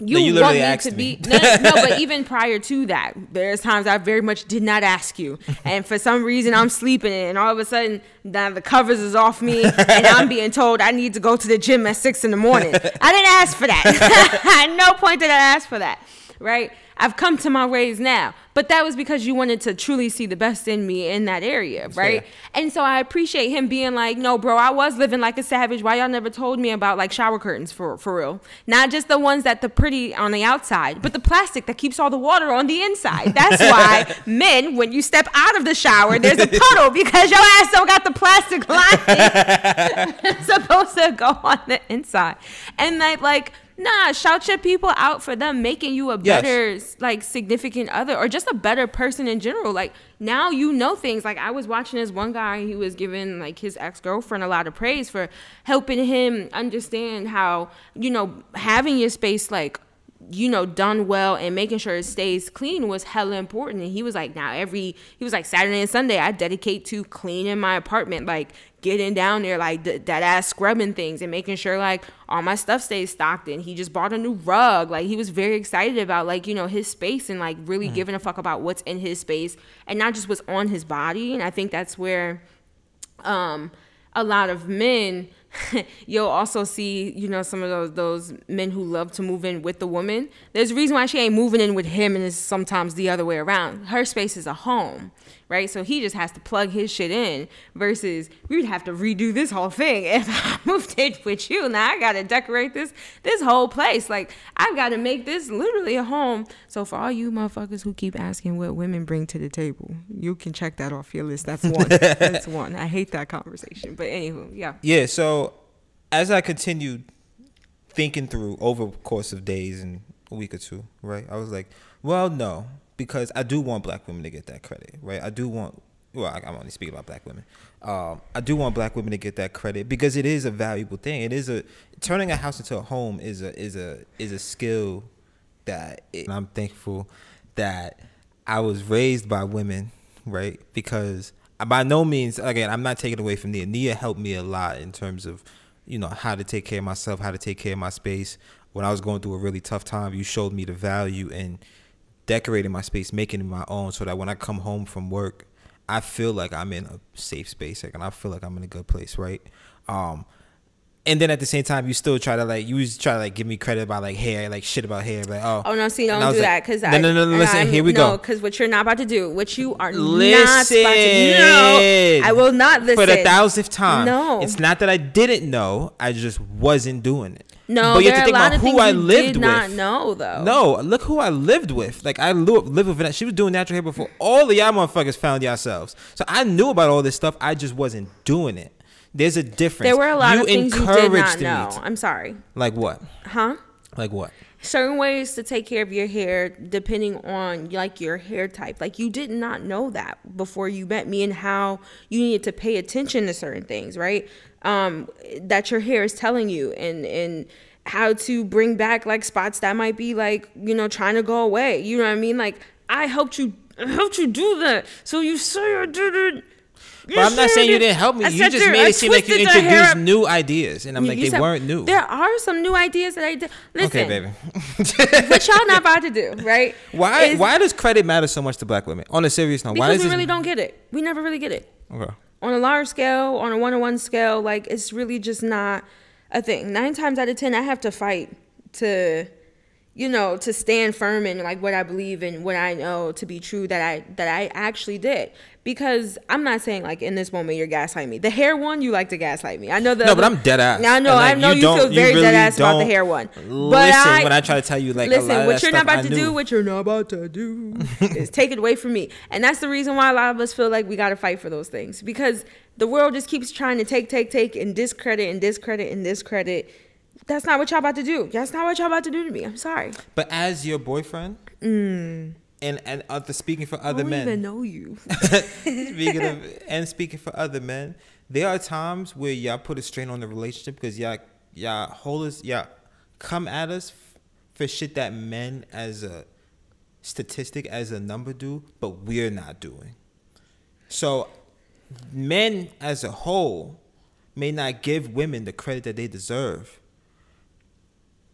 you, No, you want literally me asked to me. be no, no, no, but even prior to that, there's times I very much did not ask you, and for some reason I'm sleeping, and all of a sudden now the covers is off me, and I'm being told I need to go to the gym at six in the morning. I didn't ask for that. At no point did I ask for that. Right? I've come to my ways now, but that was because you wanted to truly see the best in me in that area, right? fair. And so I appreciate him being like, no, bro, I was living like a savage. Why y'all never told me about like shower curtains for for real? Not just the ones that the pretty on the outside, but the plastic that keeps all the water on the inside. That's why men, when you step out of the shower, there's a puddle because your ass don't got the plastic lining supposed to go on the inside. And like like Nah, shout your people out for them making you a Yes. better like significant other or just a better person in general. Like now you know things. Like I was watching this one guy, he was giving like his ex girlfriend a lot of praise for helping him understand how, you know, having your space like you know, done well and making sure it stays clean was hella important. And he was like, now every, he was like, Saturday and Sunday, I dedicate to cleaning my apartment, like getting down there, like th- that ass scrubbing things and making sure like all my stuff stays stocked. And he just bought a new rug. Like he was very excited about like, you know, his space and like really giving a fuck about what's in his space and not just what's on his body. And I think that's where, um, a lot of men you'll also see you know some of those those men who love to move in with the woman. There's a reason why she ain't moving in with him and it's sometimes the other way around. Her space is a home right? So he just has to plug his shit in versus we'd have to redo this whole thing if i moved in with you. Now i gotta decorate this this whole place. Like i've got to make this literally a home. So for all you motherfuckers who keep asking what women bring to the table you can check that off your list. That's one. That's one. I hate that conversation but anywho yeah. Yeah, so as I continued thinking through over the course of days and a week or two, right? I was like, well, no, because I do want black women to get that credit, right? I do want well, I- I'm only speaking about black women. Um, I do want black women to get that credit because it is a valuable thing. It is a turning a house into a home is a is a is a skill that it, and I'm thankful that I was raised by women, right? Because by no means, again, I'm not taking away from Nia. Nia helped me a lot in terms of, you know, how to take care of myself, how to take care of my space. When I was going through a really tough time, you showed me the value in decorating my space, making it my own, so that when I come home from work, I feel like I'm in a safe space, like, and I feel like I'm in a good place, right? Um, and then at the same time, you still try to like you try to like give me credit about like hair, like shit about hair, like oh. Oh no! See, I don't do like, that because no, no, no, no, listen. here we no, go. because what you're not about to do, what you are not Listen. about to do, no, I will not listen For the thousandth time. No, It's not that I didn't know. I just wasn't doing it. No, but you have to think about who I lived did not know though. No, look who I lived with. Like I li- lived with. She was doing natural hair before all of y'all motherfuckers found yourselves. So I knew about all this stuff. I just wasn't doing it. There's a difference. there were a lot you of things you did not know. I'm sorry, like what? huh? Like what? certain ways to take care of your hair depending on like your hair type like you did not know that before you met me and how you needed to pay attention to certain things right um that your hair is telling you and and how to bring back like spots that might be like you know trying to go away you know what i mean like i helped you I helped you do that so you say i did it But I'm not saying you didn't help me. I You just made I it seem like you twisted the hair introduced new ideas, and I'm You- like you they said- weren't new. There are some new ideas that I did. Listen, okay, baby. what y'all not about to do, right? Why? is- why does credit matter so much to black women? On a serious note, why does we this? really don't get it. We never really get it. Okay. On a large scale, on a one-on-one scale, like it's really just not a thing. Nine times out of ten, I have to fight to, you know, to stand firm in like what I believe and what I know to be true that I that I actually did. Because I'm not saying like in this moment you're gaslighting me. The hair one, you like to gaslight me. I know that. No, but I'm dead ass. I know. Like, I know you you, feel you very really dead ass about the hair one. But listen I, when I try to tell you, like, a listen, what you're not about I to do, what you're not about to do, is take it away from me. And that's the reason why a lot of us feel like we got to fight for those things because the world just keeps trying to take, take, take, and discredit and discredit and discredit. That's not what y'all about to do. That's not what y'all about to do to me. I'm sorry. But as your boyfriend, mm. and and other speaking for other I don't men, even know you. speaking of and speaking for other men, there are times where y'all put a strain on the relationship because y'all y'all hold us y'all come at us for shit that men as a statistic as a number do, but we're not doing. So men as a whole may not give women the credit that they deserve.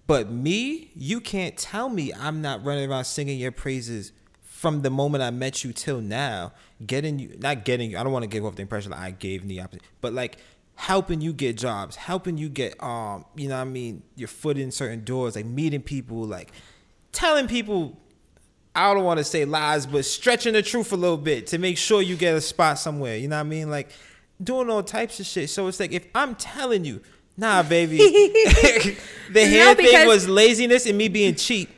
But me, you can't tell me I'm not running around singing your praises from the moment I met you till now. Getting you, not getting you. I don't want to give off the impression that I gave the opposite, but like helping you get jobs, helping you get, um, you know, what I mean, your foot in certain doors, like meeting people, like telling people. I don't want to say lies, but stretching the truth a little bit to make sure you get a spot somewhere. You know what I mean? Like doing all types of shit. So it's like if I'm telling you, nah, baby, the hair thing was laziness and me being cheap.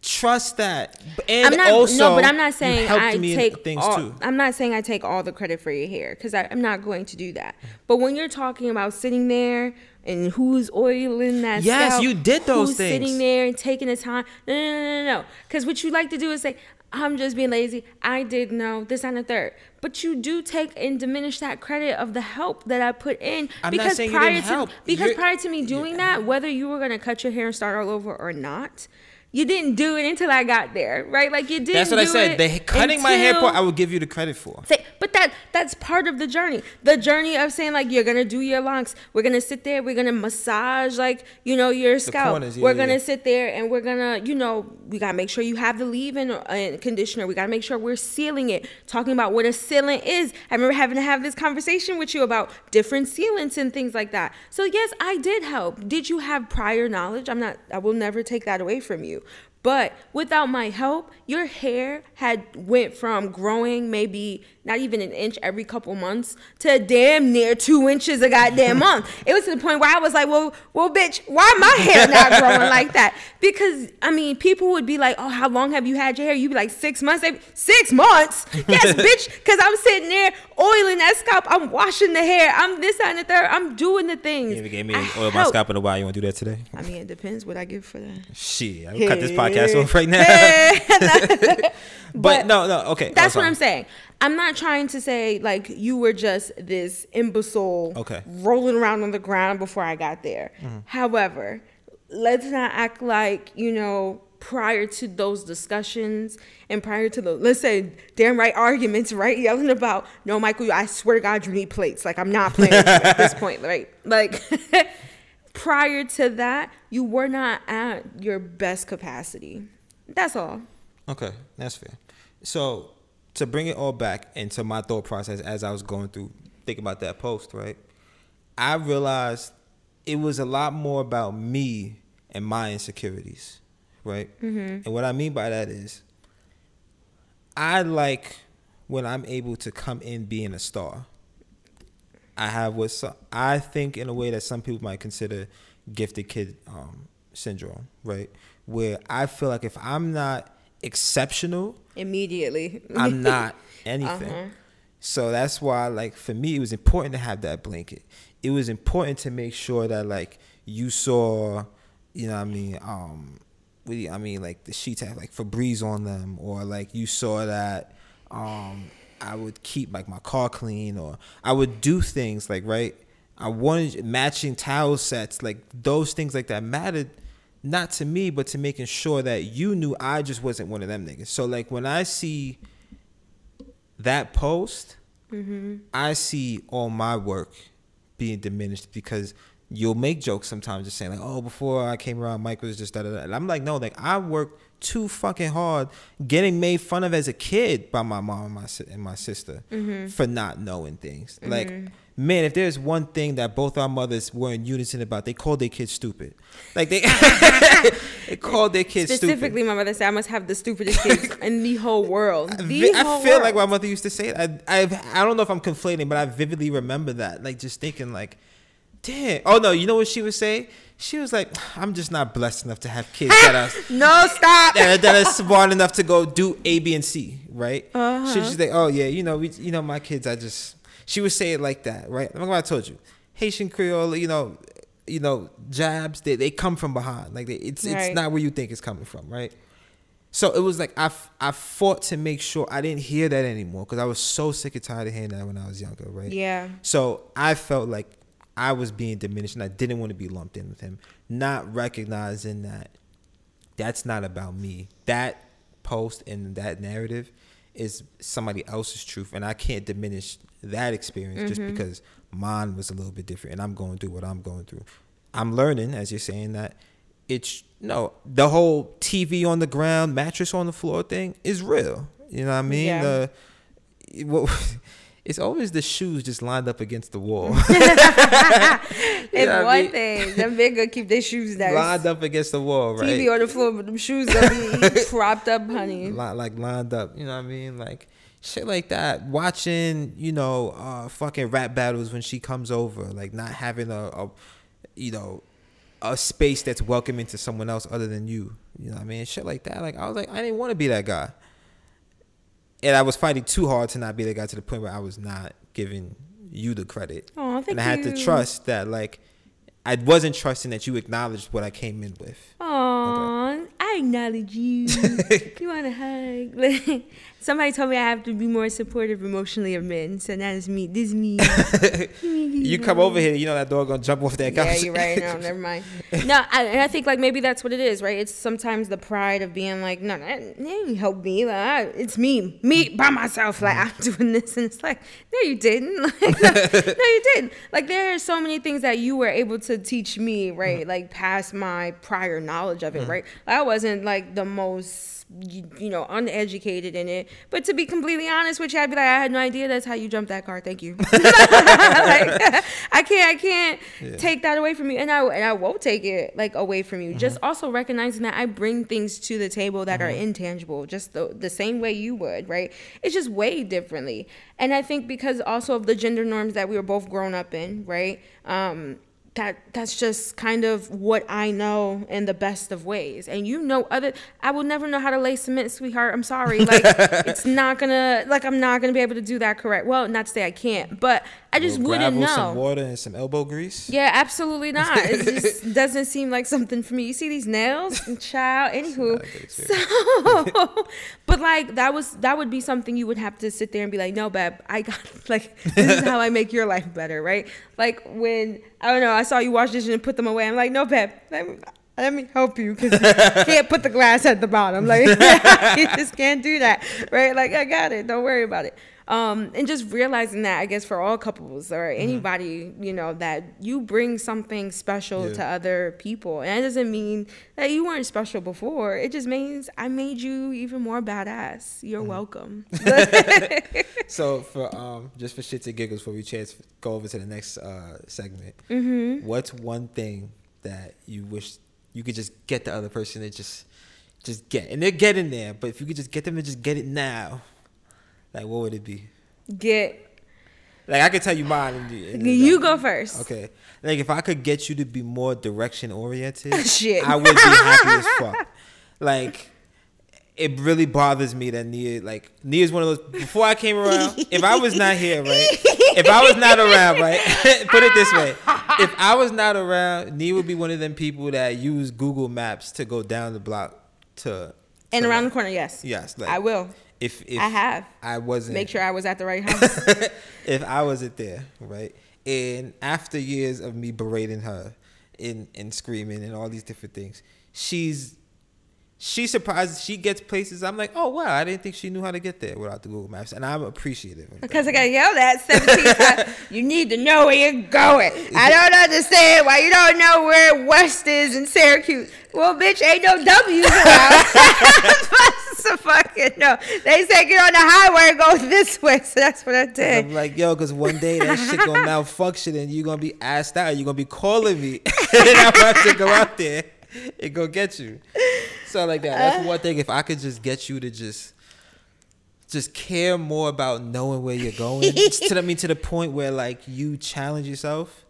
Trust that. And I'm not also, no, but I'm not saying I me in take things all, too. I'm not saying I take all the credit for your hair because I'm not going to do that. But when you're talking about sitting there and who's oiling that, Yes, scalp, you did those who's things. Sitting there and taking the time. No, no, no, no, no. Because what you like to do is say. I'm just being lazy. I did know this and the third. But you do take and diminish that credit of the help that I put in. I'm because prior to help. because You're- prior to me doing that, whether you were gonna cut your hair and start all over or not, you didn't do it until I got there, right? Like you didn't. That's what I said. The cutting my hair part, I will give you the credit for. Say- But that that's part of the journey. The journey of saying like you're gonna do your locks. We're gonna sit there. We're gonna massage like you know your scalp. corners, yeah, we're yeah. gonna sit there and we're gonna you know we gotta make sure you have the leave-in uh, conditioner. We gotta make sure we're sealing it. Talking about what a sealant is. I remember having to have this conversation with you about different sealants and things like that. So yes, I did help. Did you have prior knowledge? I'm not. I will never take that away from you. But without my help, your hair had went from growing maybe not even an inch every couple months to damn near two inches a goddamn month. It was to the point where I was like, well, well, bitch, why my hair not growing like that? Because I mean, people would be like, oh, how long have you had your hair? You'd be like six months. They'd be, six months? Yes, bitch. Because I'm sitting there oiling that scalp. I'm washing the hair. I'm this that, and the third. I'm doing the things. You ever gave me I oil my scalp in a while. You want to do that today? I mean, it depends what I give for that. Shit, I'll cut this podcast off right now. but, But no, no, okay. That's oh, what I'm saying. I'm not trying to say like you were just this imbecile Okay. rolling around on the ground before I got there. Mm-hmm. However, let's not act like, you know, prior to those discussions and prior to the let's say damn right arguments, right? Yelling about, no, Michael, I swear to God, you need plates. Like I'm not playing at this point, right? Like prior to that, you were not at your best capacity. That's all. Okay, that's fair. So to bring it all back into my thought process as I was going through thinking about that post, right? I realized it was a lot more about me and my insecurities, right? And what I mean by that is I like when I'm able to come in being a star. I have what some, I think in a way that some people might consider gifted kid um, syndrome, right? Where I feel like if I'm not exceptional, Immediately. I'm not anything. Uh-huh. So that's why, like, for me, it was important to have that blanket. It was important to make sure that, like, you saw, you know, what I mean, um, what I mean, like the sheets have like Febreze on them, or like you saw that, um, I would keep like my car clean, or I would do things like right. I wanted matching towel sets, like those things like that mattered not to me, but to making sure that you knew I just wasn't one of them niggas. So like when I see that post, mm-hmm. I see all my work being diminished because you'll make jokes sometimes just saying like, oh, before I came around, Mike was just da da da. And I'm like, no, like I worked too fucking hard getting made fun of as a kid by my mom and my and my sister mm-hmm. for not knowing things. Like, mm-hmm. Man, if there's one thing that both our mothers were in unison about, they called their kids stupid. Like they, they called their kids stupid. Specifically, stupid. my mother said I must have the stupidest kids in the whole world. I The I whole feel world. like my mother used to say it. I, I I don't know if I'm conflating, but I vividly remember that. Like just thinking like, damn. Oh no, you know what she would say? She was like, I'm just not blessed enough to have kids that are no stop. that, that are smart enough to go do A, B, and C, right? Uh-huh. She just like, oh yeah, you know, we, you know, my kids, I just. She would say it like that, right? Like I told you, Haitian Creole, you know, you know, jabs, they, they come from behind. Like they, it's it's not where you think it's coming from, right? So it was like I, I fought to make sure I didn't hear that anymore because I was so sick and tired of hearing that when I was younger, right? Yeah. So I felt like I was being diminished and I didn't want to be lumped in with him, not recognizing that that's not about me. That post and that narrative is somebody else's truth, and I can't diminish that experience just mm-hmm. because mine was a little bit different, and I'm going through what I'm going through. I'm learning, as you're saying, that it's no the whole TV on the ground, mattress on the floor thing is real. You know what I mean? Yeah. The what, it's always the shoes just lined up against the wall. It's know what I one mean? thing. Them big gonna keep their shoes nice. lined up against the wall, right? TV on the floor, but them shoes gonna be propped up, honey. Li- like lined up. You know what I mean? Like shit like that. Watching, you know, uh, fucking rap battles when she comes over, like not having a, a you know, a space that's welcoming to someone else other than you. You know what I mean? Shit like that. Like I was like, I didn't want to be that guy. And I was fighting too hard to not be that guy to the point where I was not giving you the credit. And I had to trust that like I wasn't trusting that you acknowledged what I came in with. Aw, I acknowledge you. you want a hug? Somebody told me I have to be more supportive emotionally of men, so that is me. This is me. You come over here, you know that dog gonna jump off that couch. Yeah, you're right. No, never mind. No, I, and I think like maybe that's what it is, right? It's sometimes the pride of being like, no, that, that didn't help me. Like, I, it's me, me by myself. Like I'm doing this, and it's like, no, you didn't. Like, no, no, you didn't. Like there are so many things that you were able to teach me, right? Mm-hmm. Like past my prior knowledge of it, mm-hmm. right? I wasn't like the most. You, you know, uneducated in it, but to be completely honest with you, I'd be like, I had no idea that's how you jumped that car. Thank you. like, I can't, I can't take that away from you, and I and I won't take it like away from you. Just also recognizing that I bring things to the table that are intangible, just the the same way you would, right? It's just way differently, and I think because also of the gender norms that we were both grown up in, right? Um, that that's just kind of what I know in the best of ways. And you know other I will never know how to lay cement, sweetheart. I'm sorry. Like it's not gonna like I'm not gonna be able to do that correct. Well, not to say I can't, but I just wouldn't know. Some water and some elbow grease. Yeah, absolutely not. It just doesn't seem like something for me. You see these nails, child. Anywho, so, but like that was that would be something you would have to sit there and be like, no, babe, I got like this is how I make your life better, right? Like when I don't know, I saw you wash dishes and put them away. I'm like, no, babe, let me, let me help you because you can't put the glass at the bottom. Like you just can't do that, right? Like I got it. Don't worry about it um, and just realizing that I guess for all couples or Mm-hmm. anybody you know that you bring something special Yeah. to other people, and it doesn't mean that you weren't special before. It just means I made you even more badass. You're Mm-hmm. welcome. So for um, just for shits and giggles, before we chance go over to the next uh segment, Mm-hmm. what's one thing that you wish you could just get the other person to just just get, and they're getting there, but if you could just get them to just get it now, like what would it be? Get Like I could tell you mine. And you, and You go first. Okay. Like if I could get you to be more direction oriented, Shit. I would be happy as fuck. Like it really bothers me that Nia like Nia's one of those before I came around, if I was not here, right? If I was not around, right? Put it this way. If I was not around, Nia would be one of them people that use Google Maps to go down the block to And to, around the corner, yes. Yes, like, I will. If, if I have. I wasn't Make sure I was at the right house. if I wasn't there, right? And after years of me berating her and and screaming and all these different things, she's she surprised she gets places. I'm like, oh wow, I didn't think she knew how to get there without the Google Maps, and I'm appreciative. That. Because I got yelled at 17 times. You need to know where you're going. I don't understand why you don't know where West is in Syracuse. Well, bitch, ain't no W's around. so fucking no. They say get on the highway and go this way. So that's what I did. I'm like, yo, because one day that shit gonna malfunction and you're gonna be asked out. You're gonna be calling me, and I'm about to go out there and go get you. So like that. That's one thing. If I could just get you to just, just care more about knowing where you're going, to I mean to the point where like you challenge yourself,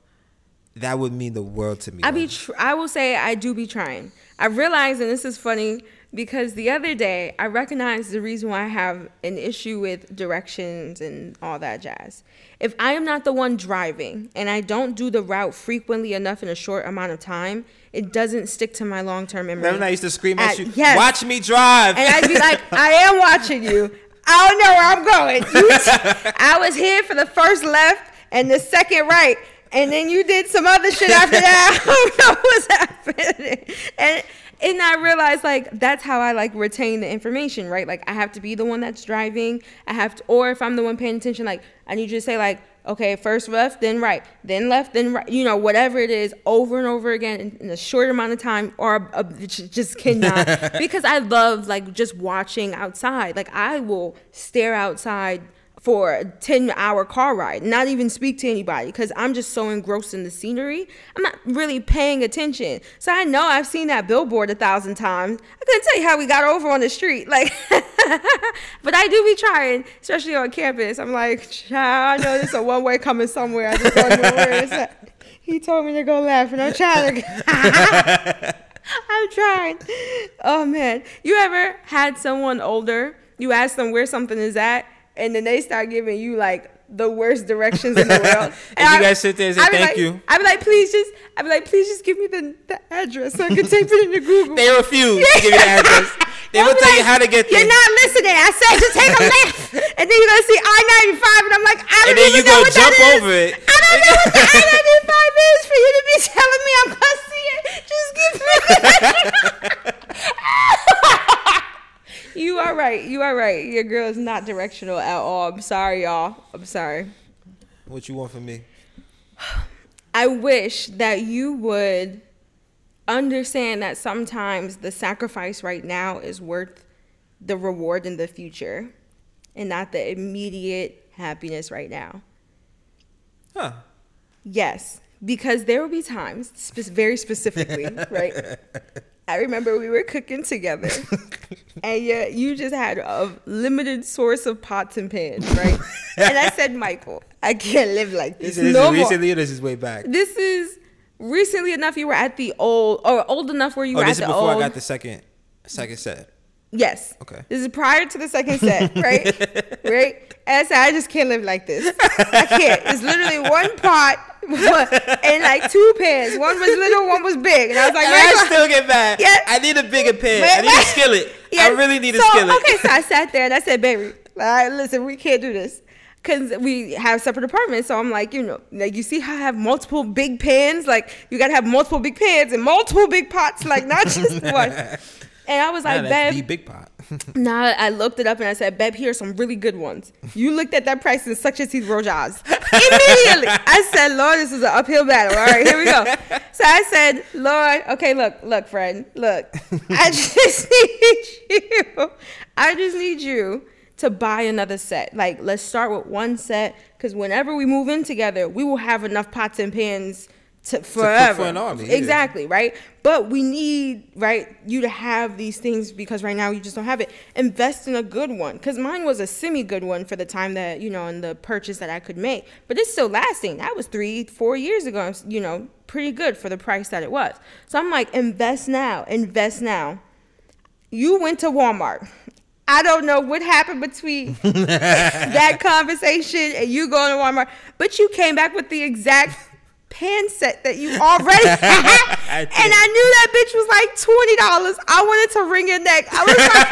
that would mean the world to me. I be tr- I will say I do be trying. I realize, and this is funny because the other day I recognized the reason why I have an issue with directions and all that jazz. If I am not the one driving and I don't do the route frequently enough in a short amount of time, it doesn't stick to my long term memory. Remember when I used to scream at, At- you, yes. watch me drive. And I'd be like, I am watching you. I don't know where I'm going. T- I was here for the first left and the second right. And then you did some other shit after that. I don't know what's happening. And and I realized like that's how I like retain the information, right? Like I have to be the one that's driving. I have to or if I'm the one paying attention, like I need you to say like, okay, first left, then right, then left, then right, you know, whatever it is, over and over again in, in a short amount of time, or uh, just cannot. because I love like just watching outside. Like I will stare outside for a 10 hour car ride, not even speak to anybody because I'm just so engrossed in the scenery. I'm not really paying attention. So I know I've seen that billboard a thousand times. I couldn't tell you how we got over on the street. Like, but I do be trying, especially on campus. I'm like, child, I know there's a one way coming somewhere. I just don't know where it's at. He told me to go left, and I'm trying to. I'm trying. Oh man, you ever had someone older? You ask them where something is at, and then they start giving you like the worst directions in the world. And you I- guys sit there and say, "Thank like- you." I be like, please just. I be like, please just give me the, the address so I can type it into Google. they refuse to give you the address. They will tell you how to get there. You're not listening. I said just take a left, and then you're gonna see I-95, and I'm like, I don't And then you go jump is. over it. I don't know what the I-95 is for you to be telling me I'm gonna see it. Just give me. You are right. You are right. Your girl is not directional at all. I'm sorry, y'all. I'm sorry. What you want from me? I wish that you would understand that sometimes the sacrifice right now is worth the reward in the future and not the immediate happiness right now. Huh. Yes, because there will be times, spe- very specifically, right? I remember we were cooking together, and yeah, you just had a limited source of pots and pans, right? and I said, Michael, I can't live like This this. is no more recently or this is way back? this is recently enough you were at the old or old enough where you Oh, were this at is the before old I got the second second set. yes Okay. this is prior to the second set right right and I said I just can't live like this I can't it's literally one pot and like two pans one was little one was big and I was like And I still get mad. Yeah. I need a bigger pan. I need a skillet. I really need a so, skillet. Okay, so I sat there and I said, baby, right, listen, we can't do this. Cause we have separate apartments, so I'm like, you know, like you see how I have multiple big pans, like you gotta have multiple big pans and multiple big pots, like not just one. And I was Nah, like, that's the babe, big pot. nah, I looked it up and I said, babe, here are some really good ones. You looked at that price and such as these Rojas. Immediately, I said, Lord, this is an uphill battle. All right, here we go. So I said, Lord, okay, look, look, friend, look, I just need you. I just need you to buy another set. Like, let's start with one set because whenever we move in together, we will have enough pots and pans to forever. for an army, yeah. Exactly, right? But we need, right, you to have these things because right now you just don't have it. Invest in a good one. Because mine was a semi good one for the time that, you know, and the purchase that I could make. But it's still lasting. That was three, four years ago, you know, pretty good for the price that it was. So I'm like, invest now, invest now. You went to Walmart. I don't know what happened between that conversation and you going to Walmart, but you came back with the exact pan set that you already had. I and. I knew that bitch was like twenty dollars. I wanted to wring your neck. I was like,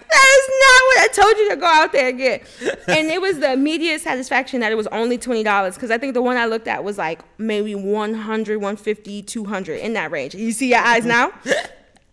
that is not what I told you to go out there and get. And it was the immediate satisfaction that it was only twenty dollars because I think the one I looked at was like maybe 100, 150, 200 in that range. You see your eyes now?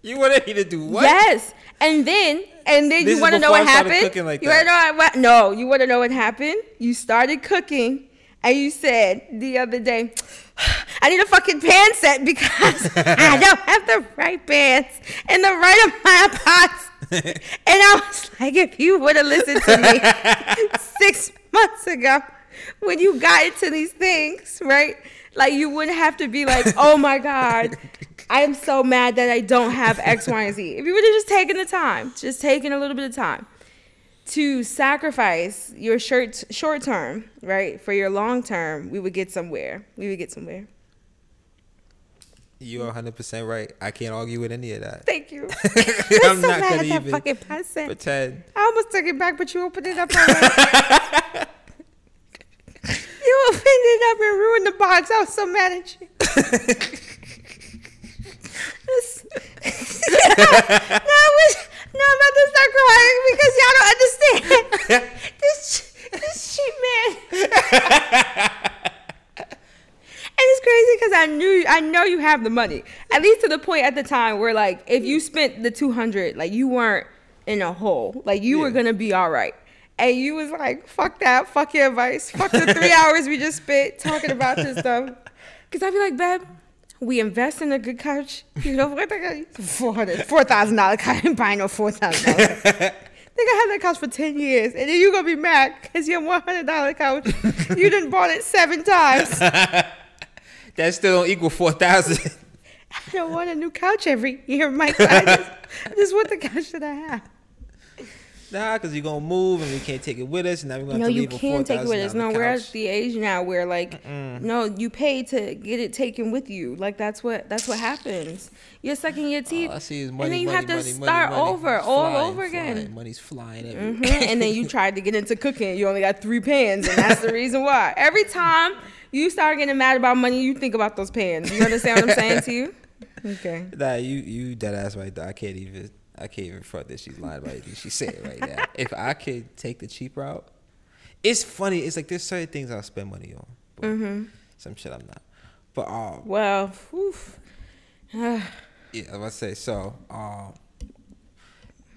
You wanted me to do what? Yes. And then and then This you want to know what happened? like you want to know what? No, you want to know what happened? You started cooking and you said the other day, I need a fucking pan set because I don't have the right pants and the right of my pots. and I was like, if you would have listened to me six months ago when you got into these things, right? Like you wouldn't have to be like, oh my God, I am so mad that I don't have X, Y, and Z. If you would have just taken the time, just taken a little bit of time to sacrifice your short short term, right, for your long term, we would get somewhere. We would get somewhere. You're 100% right. I can't argue with any of that. Thank you. I'm so not mad gonna at that even fucking person. pretend. I almost took it back, but you opened it up. already. you opened it up and ruined the box. I was so mad at you. I was, no, I'm about to start crying because y'all don't understand. this, this cheap man. And it's crazy because I knew I know you have the money. At least to the point at the time where like if you spent the two hundred, like you weren't in a hole. Like you were gonna be all right. And you was like, fuck that, fuck your advice, fuck the three hours we just spent talking about this stuff. Cause I'd be like, babe, we invest in a good couch. You know what they got? Four hundred, four thousand dollar couch. I didn't buy no four thousand dollar. Think I had that couch for ten years, and then you gonna be mad because your one hundred dollar couch, you didn't bought it seven times. That still don't equal 4,000. I don't want a new couch every year, Mike. I just, I just want the couch that I have. Nah, because you're going to move and we can't take it with us. And now we're going to No, have to you leave a can take it with us. No, $4,000 we're at the age now where like, no, you pay to get it taken with you. Like that's what that's what happens. You're sucking your teeth, All I see is and money, then you money, have to money, money, start money. over, It's all flying, over again. flying. Money's flying everywhere. Mhm. and then you tried to get into cooking. You only got three pans, and that's the reason why. Every time you start getting mad about money, you think about those pans. You understand what I'm saying to you? Okay. Nah, you you dead ass right there. I can't even I can't even front that she's lying about anything she's saying right now. if I could take the cheap route, it's funny. It's like there's certain things I'll spend money on. But Mm-hmm. Some shit I'm not. But um, Well, oof. yeah, I was say so. Um,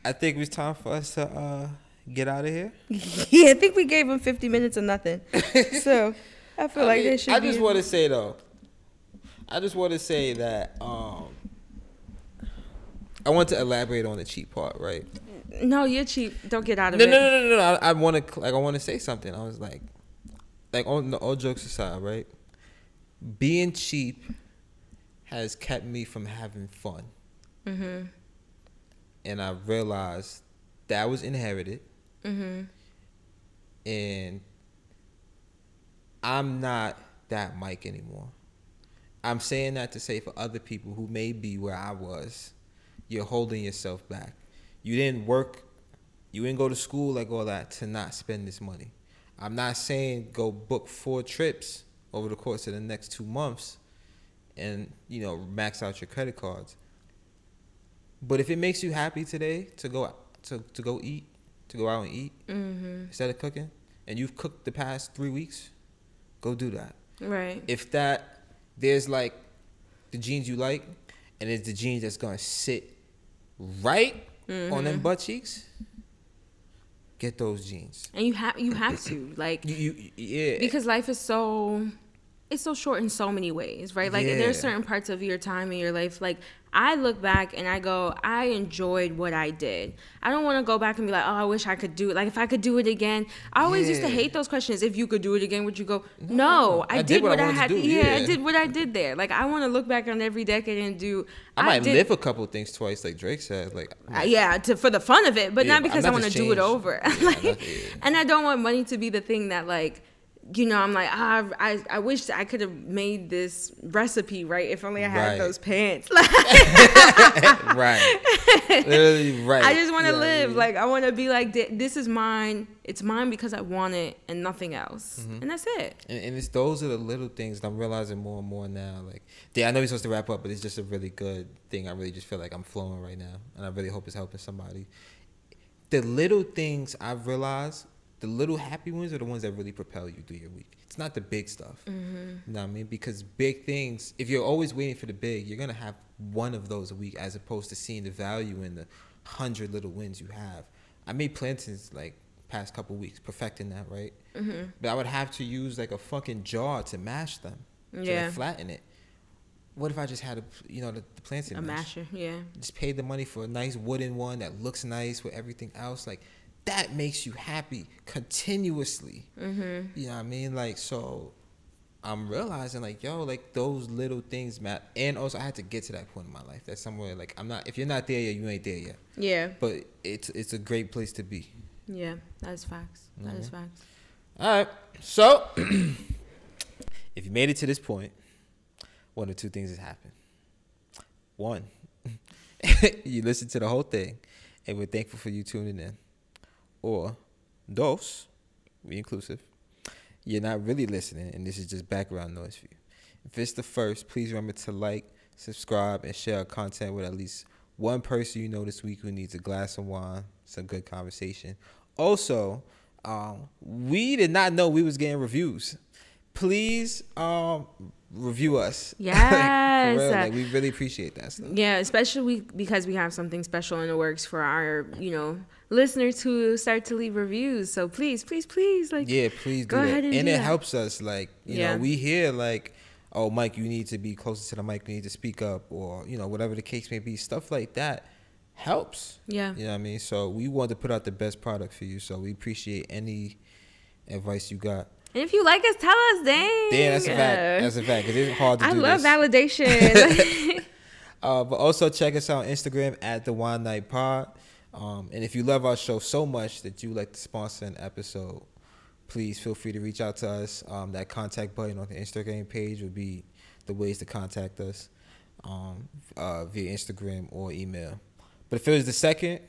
I think it was time for us to uh get out of here. yeah, I think we gave them 50 minutes or nothing. So I feel like mean, they should. I just want to say though. I just want to say that um, I want to elaborate on the cheap part, right? No, you're cheap. Don't get out of No, it. no, no, no, no. I, I want to like I want to say something. I was like, like on the all jokes aside, right? Being cheap has kept me from having fun, Mm-hmm. and I realized that was inherited, Mm-hmm. and I'm not that Mike anymore. I'm saying that to say for other people who may be where I was, you're holding yourself back. You didn't work, you didn't go to school like all that to not spend this money. I'm not saying go book four trips over the course of the next two months and, you know, max out your credit cards. But if it makes you happy today to go to, to go eat, to go out and eat Mm-hmm. instead of cooking, and you've cooked the past three weeks, go do that Right. if that there's like the jeans you like and it's the jeans that's gonna sit right on Mm-hmm. them butt cheeks get those jeans And you have you have to like you, you yeah because life is so it's so short in so many ways, right? Like Yeah. there's certain parts of your time in your life like I look back and I go, I enjoyed what I did. I don't want to go back and be like, oh, I wish I could do it. Like if I could do it again. I always used to hate those questions. If you could do it again, would you go? No, I, I did, did what what I I, wanted to had. do, yeah, I did what I did there. Like I want to look back on every decade and do. I might did, live a couple of things twice, like Drake said. Like, uh, yeah, to, for the fun of it, but Yeah, not because I want to do it over. Yeah, like, yeah. and I don't want money to be the thing that like, you know, I'm like, ah, I, I wish I could have made this recipe right if only I had Right. those pants. Like, right, literally right. I just want to You know what I live. mean? Like, I want to be like, this is mine. It's mine because I want it and nothing else. Mm-hmm. And that's it. And, and it's those are the little things that I'm realizing more and more now. Like, yeah, I know we're supposed to wrap up, but it's just a really good thing. I really just feel like I'm flowing right now, and I really hope it's helping somebody. The little things I've realized, the little happy ones are the ones that really propel you through your week. It's not the big stuff. Mm-hmm. You know what I mean? Because big things, if you're always waiting for the big, you're gonna have one of those a week, as opposed to seeing the value in the hundred little wins you have. I made plantains like past couple weeks, perfecting that, right? Mm-hmm. But I would have to use like a fucking jaw to mash them, to Yeah. like flatten it. What if I just had a, you know, the, the plantain A mash? masher. Yeah. Just paid the money for a nice wooden one that looks nice with everything else. Like that makes you happy continuously. Mm-hmm. You know what I mean? Like so. I'm realizing like yo, like those little things matter, and also I had to get to that point in my life. That's somewhere like I'm not. If you're not there yet, you ain't there yet. Yeah. But it's it's a great place to be. Yeah. That is facts. That is facts. All right. So, if you made it to this point, one of two things has happened. One, you listened to the whole thing, and we're thankful for you tuning in. Or, dos, we inclusive, you're not really listening, and this is just background noise for you. If it's the first, please remember to like, subscribe, and share our content with at least one person you know this week who needs a glass of wine, some good conversation. Also, um, we did not know we was getting reviews. Please um, review us. Like, Yes. like, we really appreciate that stuff. Yeah, especially we, because we have something special in the works for our, you know, listeners who start to leave reviews. So please, please, please, like, Yeah, please do Go ahead and and it that. helps us. Like, you Yeah. know, we hear like, oh, Mike, you need to be closer to the mic. You need to speak up, or you know, whatever the case may be. Stuff like that helps. Yeah. You know what I mean? So we want to put out the best product for you. So we appreciate any advice you got. And if you like us, tell us, dang. Yeah, that's a fact. That's a fact. Cause it's hard to do. I love this. validation. Uh, but also check us out on Instagram at the Wine Night Pod. Um, and if you love our show so much that you like to sponsor an episode, please feel free to reach out to us. Um, that contact button on the Instagram page would be the ways to contact us um, uh, via Instagram or email. But if it was the second,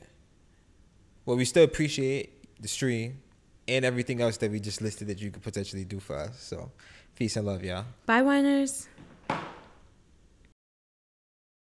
well, we still appreciate the stream and everything else that we just listed that you could potentially do for us. So, peace and love, y'all. Bye, Winers.